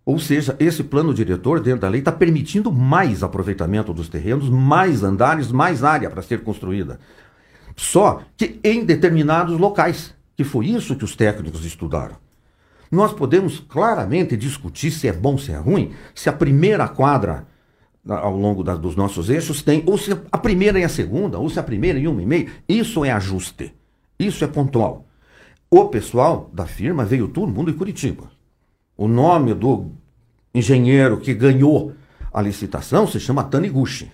Ou seja, esse plano diretor dentro da lei está permitindo mais aproveitamento dos terrenos, mais andares, mais área para ser construída. Só que em determinados locais que foi isso que os técnicos estudaram. Nós podemos claramente discutir se é bom, se é ruim, se a primeira quadra ao longo da, dos nossos eixos tem, ou se a primeira e a segunda, ou se a primeira e uma e meia. Isso é ajuste. Isso é pontual. O pessoal da firma veio todo mundo em Curitiba. O nome do engenheiro que ganhou a licitação se chama Taniguchi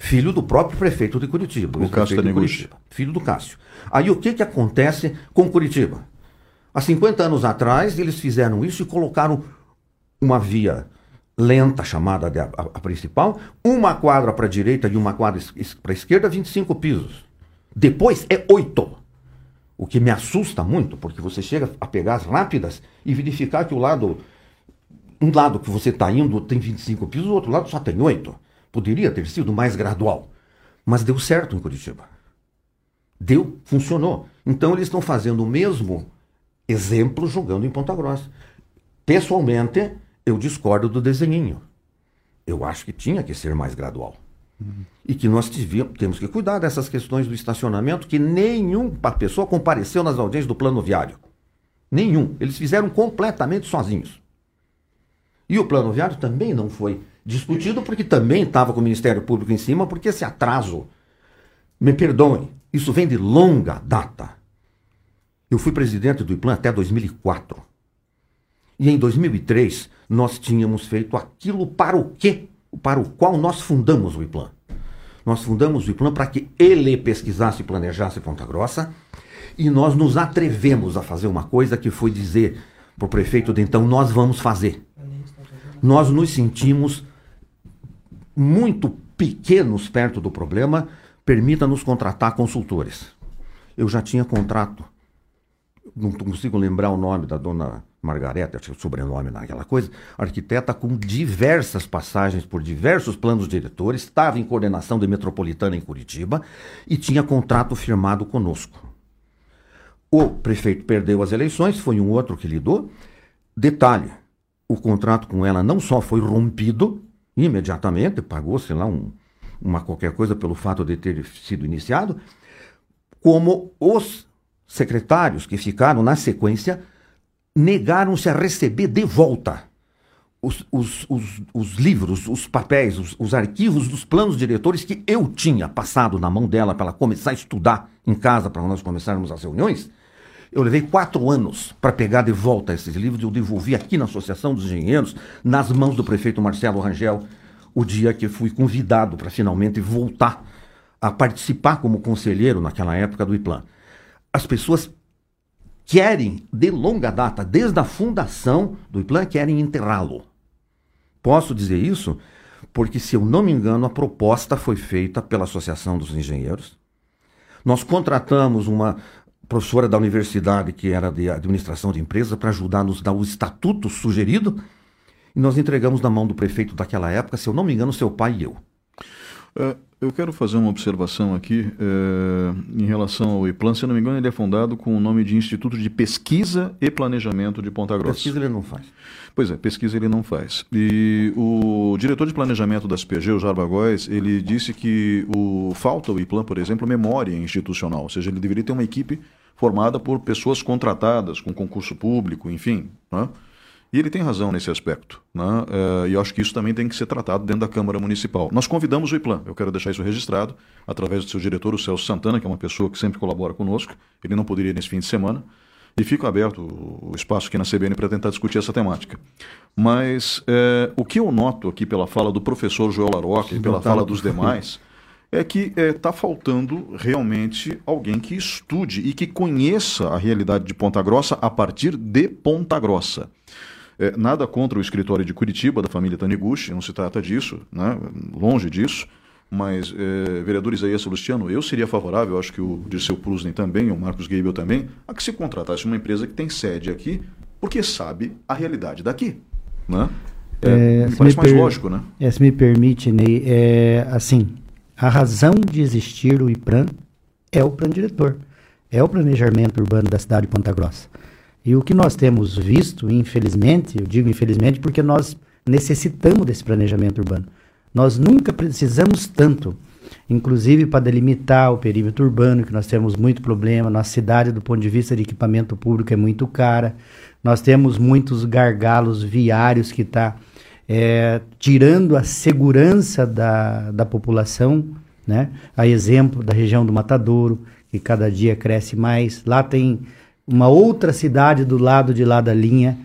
filho do próprio prefeito de Curitiba. O Cássio Taniguchi. Filho do Cássio. Aí o que, que acontece com Curitiba? Há 50 anos atrás, eles fizeram isso e colocaram uma via lenta, chamada de a, a, a principal, uma quadra para a direita e uma quadra es, para a esquerda, 25 pisos. Depois é 8. O que me assusta muito, porque você chega a pegar as rápidas e verificar que o lado. Um lado que você está indo tem 25 pisos, o outro lado só tem 8. Poderia ter sido mais gradual, mas deu certo em Curitiba. Deu, funcionou. Então eles estão fazendo o mesmo exemplo jogando em Ponta Grossa. Pessoalmente, eu discordo do desenhinho. Eu acho que tinha que ser mais gradual. Uhum. E que nós devíamos, temos que cuidar dessas questões do estacionamento, que nenhuma pessoa compareceu nas audiências do plano viário. Nenhum. Eles fizeram completamente sozinhos. E o plano viário também não foi discutido porque também estava com o Ministério Público em cima, porque esse atraso, me perdoem, isso vem de longa data. Eu fui presidente do IPLAN até 2004. E em 2003 nós tínhamos feito aquilo para o quê? Para o qual nós fundamos o IPLAN. Nós fundamos o IPLAN para que ele pesquisasse e planejasse Ponta Grossa. E nós nos atrevemos a fazer uma coisa que foi dizer para o prefeito de então: nós vamos fazer. Nós nos sentimos muito pequenos perto do problema, permita-nos contratar consultores. Eu já tinha contrato, não consigo lembrar o nome da dona Margareta, acho que o sobrenome naquela coisa, arquiteta com diversas passagens por diversos planos diretores, estava em coordenação de metropolitana em Curitiba e tinha contrato firmado conosco. O prefeito perdeu as eleições, foi um outro que lidou. Detalhe: o contrato com ela não só foi rompido, imediatamente, pagou, sei lá, um, uma qualquer coisa pelo fato de ter sido iniciado, como os secretários que ficaram na sequência negaram-se a receber de volta os, os, os, os livros, os papéis, os, os, arquivos dos planos diretores que eu tinha passado na mão dela para ela começar a estudar em casa para nós começarmos as reuniões. Eu levei quatro anos para pegar de volta esses livros. Eu devolvi aqui na Associação dos Engenheiros, nas mãos do prefeito Marcelo Rangel, o dia que fui convidado para finalmente voltar a participar como conselheiro naquela época do IPLAN. As pessoas querem, de longa data, desde a fundação do IPLAN, querem enterrá-lo. Posso dizer isso porque, se eu não me engano, a proposta foi feita pela Associação dos Engenheiros. Nós contratamos uma professora da universidade que era de administração de empresa para ajudar a nos dar o estatuto sugerido. E nós entregamos na mão do prefeito daquela época, se eu não me engano, seu pai e eu. É, eu quero fazer uma observação aqui é, em relação ao IPLAN. Se eu não me engano, ele é fundado com o nome de Instituto de Pesquisa e Planejamento de Ponta Grossa. Pesquisa ele não faz. Pois é, pesquisa ele não faz. E o diretor de planejamento das PG, o Jarba Góes, ele disse que o, falta o IPLAN, por exemplo, memória institucional. Ou seja, ele deveria ter uma equipe formada por pessoas contratadas, com concurso público, enfim. Né? E ele tem razão nesse aspecto. Né? Uh, e eu acho que isso também tem que ser tratado dentro da Câmara Municipal. Nós convidamos o IPLAN, eu quero deixar isso registrado, através do seu diretor, o Celso Santana, que é uma pessoa que sempre colabora conosco. Ele não poderia nesse fim de semana. E fica aberto o espaço aqui na CBN para tentar discutir essa temática. Mas é, o que eu noto aqui pela fala do professor Joel Laroca e pela fala dos demais é que está é, tá faltando realmente alguém que estude e que conheça a realidade de Ponta Grossa a partir de Ponta Grossa. É, nada contra o escritório de Curitiba, da família Taniguchi, não se trata disso, né? longe disso. Mas, é, vereador Isaías Luciano, eu seria favorável, acho que o Dirceu Prusnen também, o Marcos Geibel também, a que se contratasse uma empresa que tem sede aqui, porque sabe a realidade daqui. Né? É, é, me parece mais lógico, né? É, se me permite, Ney, é, assim, a razão de existir o IPRAN é o plano diretor, é o planejamento urbano da cidade de Ponta Grossa. E o que nós temos visto, infelizmente, eu digo infelizmente porque nós necessitamos desse planejamento urbano. Nós nunca precisamos tanto, inclusive para delimitar o perímetro urbano, que nós temos muito problema. Nossa cidade, do ponto de vista de equipamento público, é muito cara. Nós temos muitos gargalos viários que está é, tirando a segurança da, da população. Né? A exemplo da região do Matadouro, que cada dia cresce mais. Lá tem uma outra cidade do lado de lá da linha,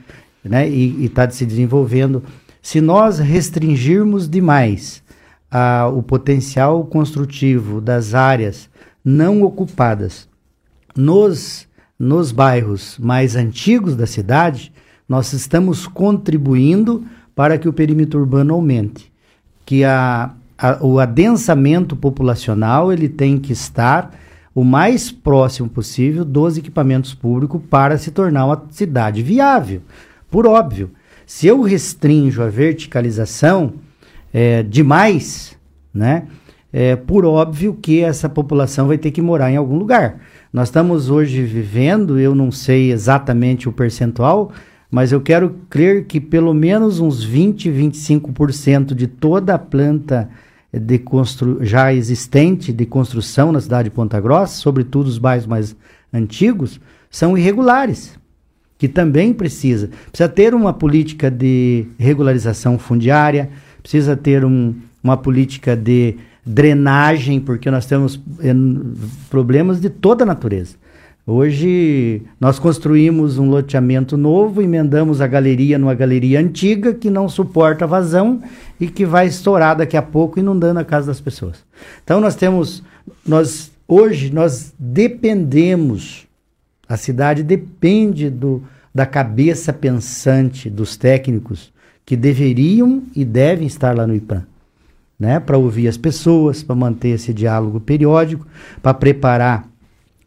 né, e está se desenvolvendo. Se nós restringirmos demais a, o potencial construtivo das áreas não ocupadas nos, nos bairros mais antigos da cidade, nós estamos contribuindo para que o perímetro urbano aumente, que a, a, o adensamento populacional ele tem que estar o mais próximo possível dos equipamentos públicos para se tornar uma cidade viável. Por óbvio, se eu restringo a verticalização é, demais, né, é, por óbvio que essa população vai ter que morar em algum lugar. Nós estamos hoje vivendo, eu não sei exatamente o percentual, mas eu quero crer que pelo menos uns 20, 25% de toda a planta de constru... já existente de construção na cidade de Ponta Grossa, sobretudo os bairros mais antigos, são irregulares, que também precisa. Precisa ter uma política de regularização fundiária, precisa ter um, uma política de drenagem, porque nós temos eh, problemas de toda a natureza. Hoje nós construímos um loteamento novo, emendamos a galeria numa galeria antiga que não suporta vazão e que vai estourar daqui a pouco inundando a casa das pessoas. Então nós temos nós hoje nós dependemos a cidade depende do, da cabeça pensante dos técnicos que deveriam e devem estar lá no IPAM, né, para ouvir as pessoas, para manter esse diálogo periódico, para preparar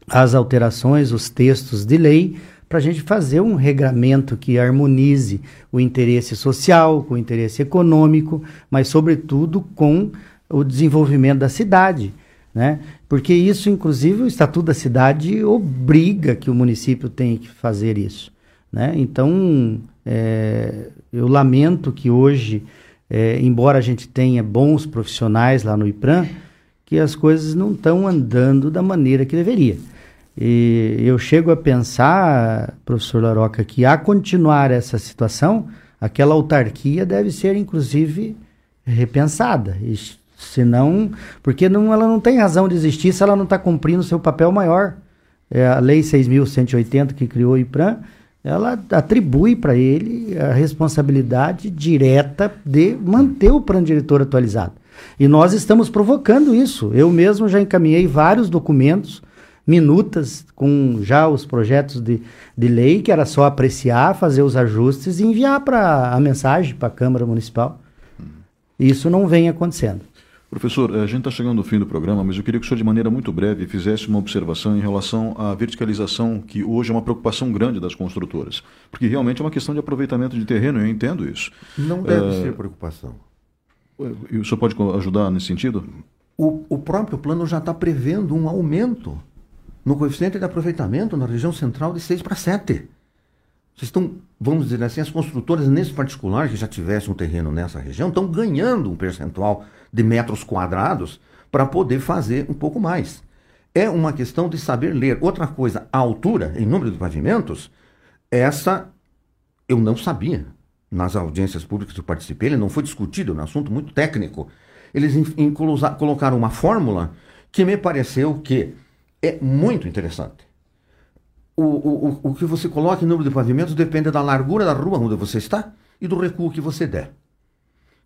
as alterações, os textos de lei, para a gente fazer um regramento que harmonize o interesse social com o interesse econômico, mas, sobretudo, com o desenvolvimento da cidade. Né? Porque isso, inclusive, o Estatuto da Cidade obriga que o município tenha que fazer isso. Né? Então, é, eu lamento que hoje, é, embora a gente tenha bons profissionais lá no IPRAM, que as coisas não estão andando da maneira que deveria. E eu chego a pensar, professor Laroca, que a continuar essa situação, aquela autarquia deve ser, inclusive, repensada. E, senão, porque não, ela não tem razão de existir se ela não está cumprindo seu papel maior. É a Lei 6.180 que criou o IPRAM, ela atribui para ele a responsabilidade direta de manter o plano diretor atualizado. E nós estamos provocando isso. Eu mesmo já encaminhei vários documentos minutas com já os projetos de, de lei, que era só apreciar, fazer os ajustes e enviar para a mensagem para a Câmara Municipal. Isso não vem acontecendo. Professor, a gente está chegando ao fim do programa, mas eu queria que o senhor, de maneira muito breve, fizesse uma observação em relação à verticalização, que hoje é uma preocupação grande das construtoras. Porque realmente é uma questão de aproveitamento de terreno, eu entendo isso. Não deve é... ser preocupação. O senhor pode ajudar nesse sentido? O, o próprio plano já está prevendo um aumento no coeficiente de aproveitamento na região central de 6 para 7. Vocês estão, vamos dizer assim, as construtoras, nesse particular, que já tivessem um terreno nessa região, estão ganhando um percentual de metros quadrados para poder fazer um pouco mais. É uma questão de saber ler. Outra coisa, a altura, em número de pavimentos, essa eu não sabia. Nas audiências públicas que eu participei, ele não foi discutido, é um assunto muito técnico. Eles colocaram uma fórmula que me pareceu que é muito interessante o, o, o que você coloca em número de pavimentos depende da largura da rua onde você está e do recuo que você der.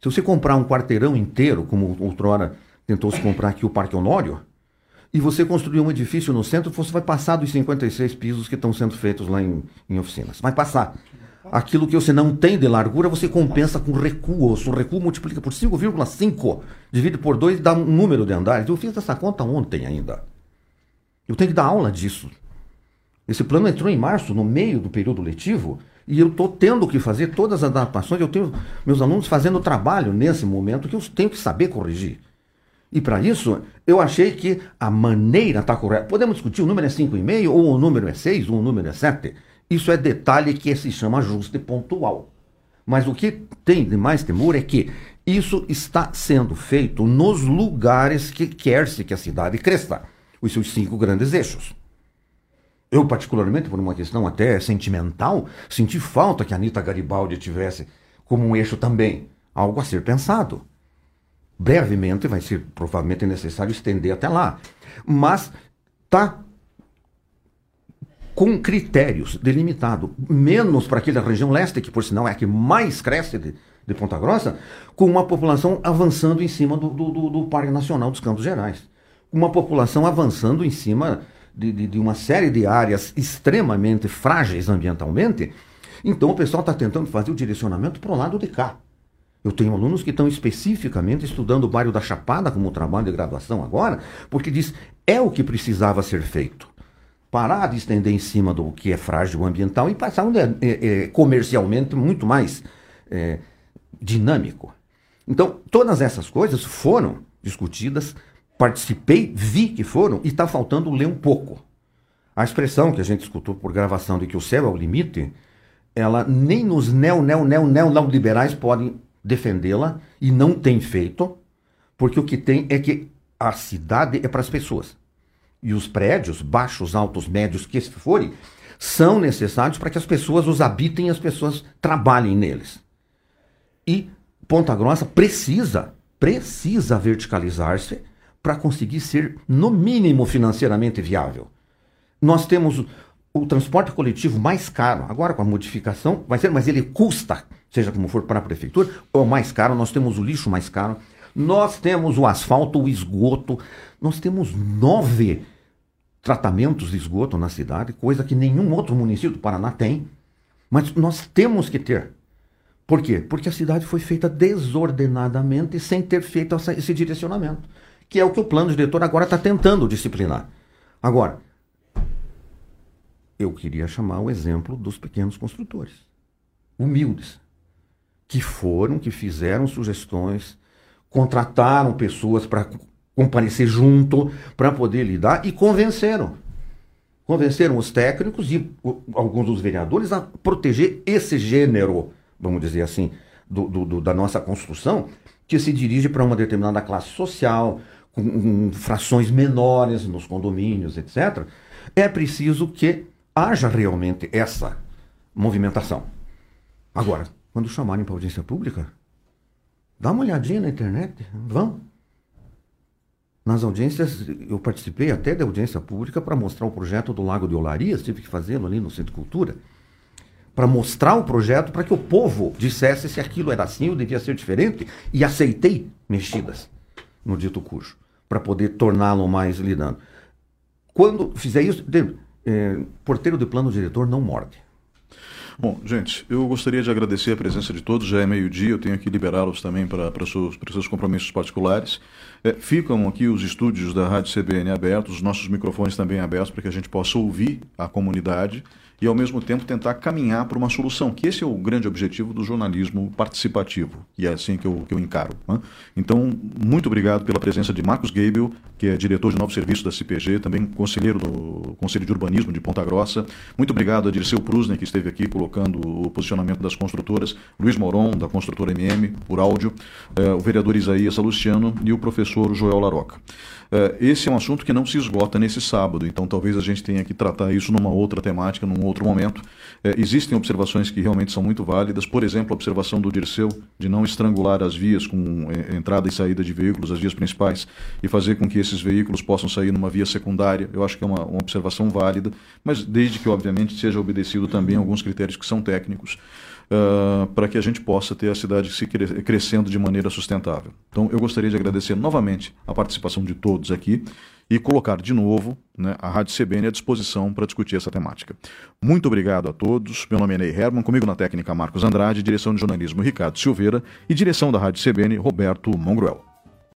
Se você comprar um quarteirão inteiro, como outrora tentou se comprar aqui o Parque Honório, e você construir um edifício no centro, você vai passar dos 56 pisos que estão sendo feitos lá em, em oficinas. Vai passar. Aquilo que você não tem de largura, você compensa com recuo. Se o recuo multiplica por 5,5, divide por 2 dá um número de andares. Eu fiz essa conta ontem ainda. Eu tenho que dar aula disso. Esse plano entrou em março, no meio do período letivo, e eu estou tendo que fazer todas as adaptações. Eu tenho meus alunos fazendo trabalho nesse momento que eu tenho que saber corrigir. E para isso, eu achei que a maneira está correta. Podemos discutir, o número é 5,5, ou o número é 6, ou o número é 7. Isso é detalhe que se chama ajuste pontual. Mas o que tem de mais temor é que isso está sendo feito nos lugares que quer-se que a cidade cresça. Os seus cinco grandes eixos. Eu, particularmente, por uma questão até sentimental, senti falta que a Anitta Garibaldi tivesse como um eixo também. Algo a ser pensado. Brevemente vai ser provavelmente necessário estender até lá. Mas tá com critérios delimitados, menos para aquela região leste, que por sinal é a que mais cresce de, de Ponta Grossa, com uma população avançando em cima do, do, do Parque Nacional dos Campos Gerais. Uma população avançando em cima de, de, de uma série de áreas extremamente frágeis ambientalmente, então o pessoal está tentando fazer o direcionamento para o lado de cá. Eu tenho alunos que estão especificamente estudando o bairro da Chapada como trabalho de graduação agora, porque diz é o que precisava ser feito. Parar de estender em cima do que é frágil ambiental e passar onde é, é, é comercialmente muito mais é, dinâmico. Então, todas essas coisas foram discutidas, participei, vi que foram, e está faltando ler um pouco. A expressão que a gente escutou por gravação de que o céu é o limite, ela nem nos neo, neo, neo, neo, liberais podem defendê-la e não tem feito, porque o que tem é que a cidade é para as pessoas. E os prédios, baixos, altos, médios, que forem, são necessários para que as pessoas os habitem e as pessoas trabalhem neles. E Ponta Grossa precisa, precisa verticalizar-se para conseguir ser, no mínimo, financeiramente viável. Nós temos o transporte coletivo mais caro, agora com a modificação, vai ser, mas ele custa, seja como for para a prefeitura, ou mais caro, nós temos o lixo mais caro, nós temos o asfalto, o esgoto, nós temos nove tratamentos de esgoto na cidade, coisa que nenhum outro município do Paraná tem, mas nós temos que ter. Por quê? Porque a cidade foi feita desordenadamente sem ter feito esse direcionamento que é o que o plano diretor agora está tentando disciplinar. Agora, eu queria chamar o exemplo dos pequenos construtores, humildes, que foram, que fizeram sugestões, contrataram pessoas para comparecer junto, para poder lidar e convenceram. Convenceram os técnicos e alguns dos vereadores a proteger esse gênero, vamos dizer assim, do, do, da nossa construção, que se dirige para uma determinada classe social, com frações menores nos condomínios, etc., é preciso que haja realmente essa movimentação. Agora, quando chamarem para audiência pública, dá uma olhadinha na internet, vão. Nas audiências, eu participei até da audiência pública para mostrar o projeto do Lago de Olarias, tive que fazê-lo ali no Centro Cultura, para mostrar o projeto para que o povo dissesse se aquilo era assim ou devia ser diferente, e aceitei mexidas no dito cujo para poder torná-lo mais lidando. quando fizer isso, de, é, porteiro de plano diretor não morde. Bom, gente, eu gostaria de agradecer a presença de todos. Já é meio-dia, eu tenho que liberá-los também para, para, seus, seus compromissos particulares. É, ficam aqui os estúdios da Rádio CBN abertos, os nossos microfones também abertos para que a gente possa ouvir a comunidade e, ao mesmo tempo, tentar caminhar para uma solução, que esse é o grande objetivo do jornalismo participativo, e é assim que eu, que eu encaro. Né? Então, muito obrigado pela presença de Marcos Gabel, que é diretor de novos serviços da CPG, também conselheiro do Conselho de Urbanismo de Ponta Grossa. Muito obrigado a Dirceu Prusner, que esteve aqui colocando o posicionamento das construtoras, Luiz Moron, da construtora MM, por áudio, eh, o vereador Isaías Salustiano e o professor Joel Laroca. Eh, esse é um assunto que não se esgota nesse sábado, então talvez a gente tenha que tratar isso numa outra temática, num outro momento. É, existem observações que realmente são muito válidas, por exemplo, a observação do Dirceu de não estrangular as vias com é, entrada e saída de veículos, as vias principais, e fazer com que esses veículos possam sair numa via secundária. Eu acho que é uma, uma observação válida, mas desde que, obviamente, seja obedecido também alguns critérios que são técnicos. Uh, para que a gente possa ter a cidade se cre crescendo de maneira sustentável. Então, eu gostaria de agradecer novamente a participação de todos aqui e colocar de novo né, a Rádio CBN à disposição para discutir essa temática. Muito obrigado a todos. Meu nome é Ney Herman, comigo na técnica Marcos Andrade, direção de jornalismo Ricardo Silveira e direção da Rádio CBN Roberto Mongruel.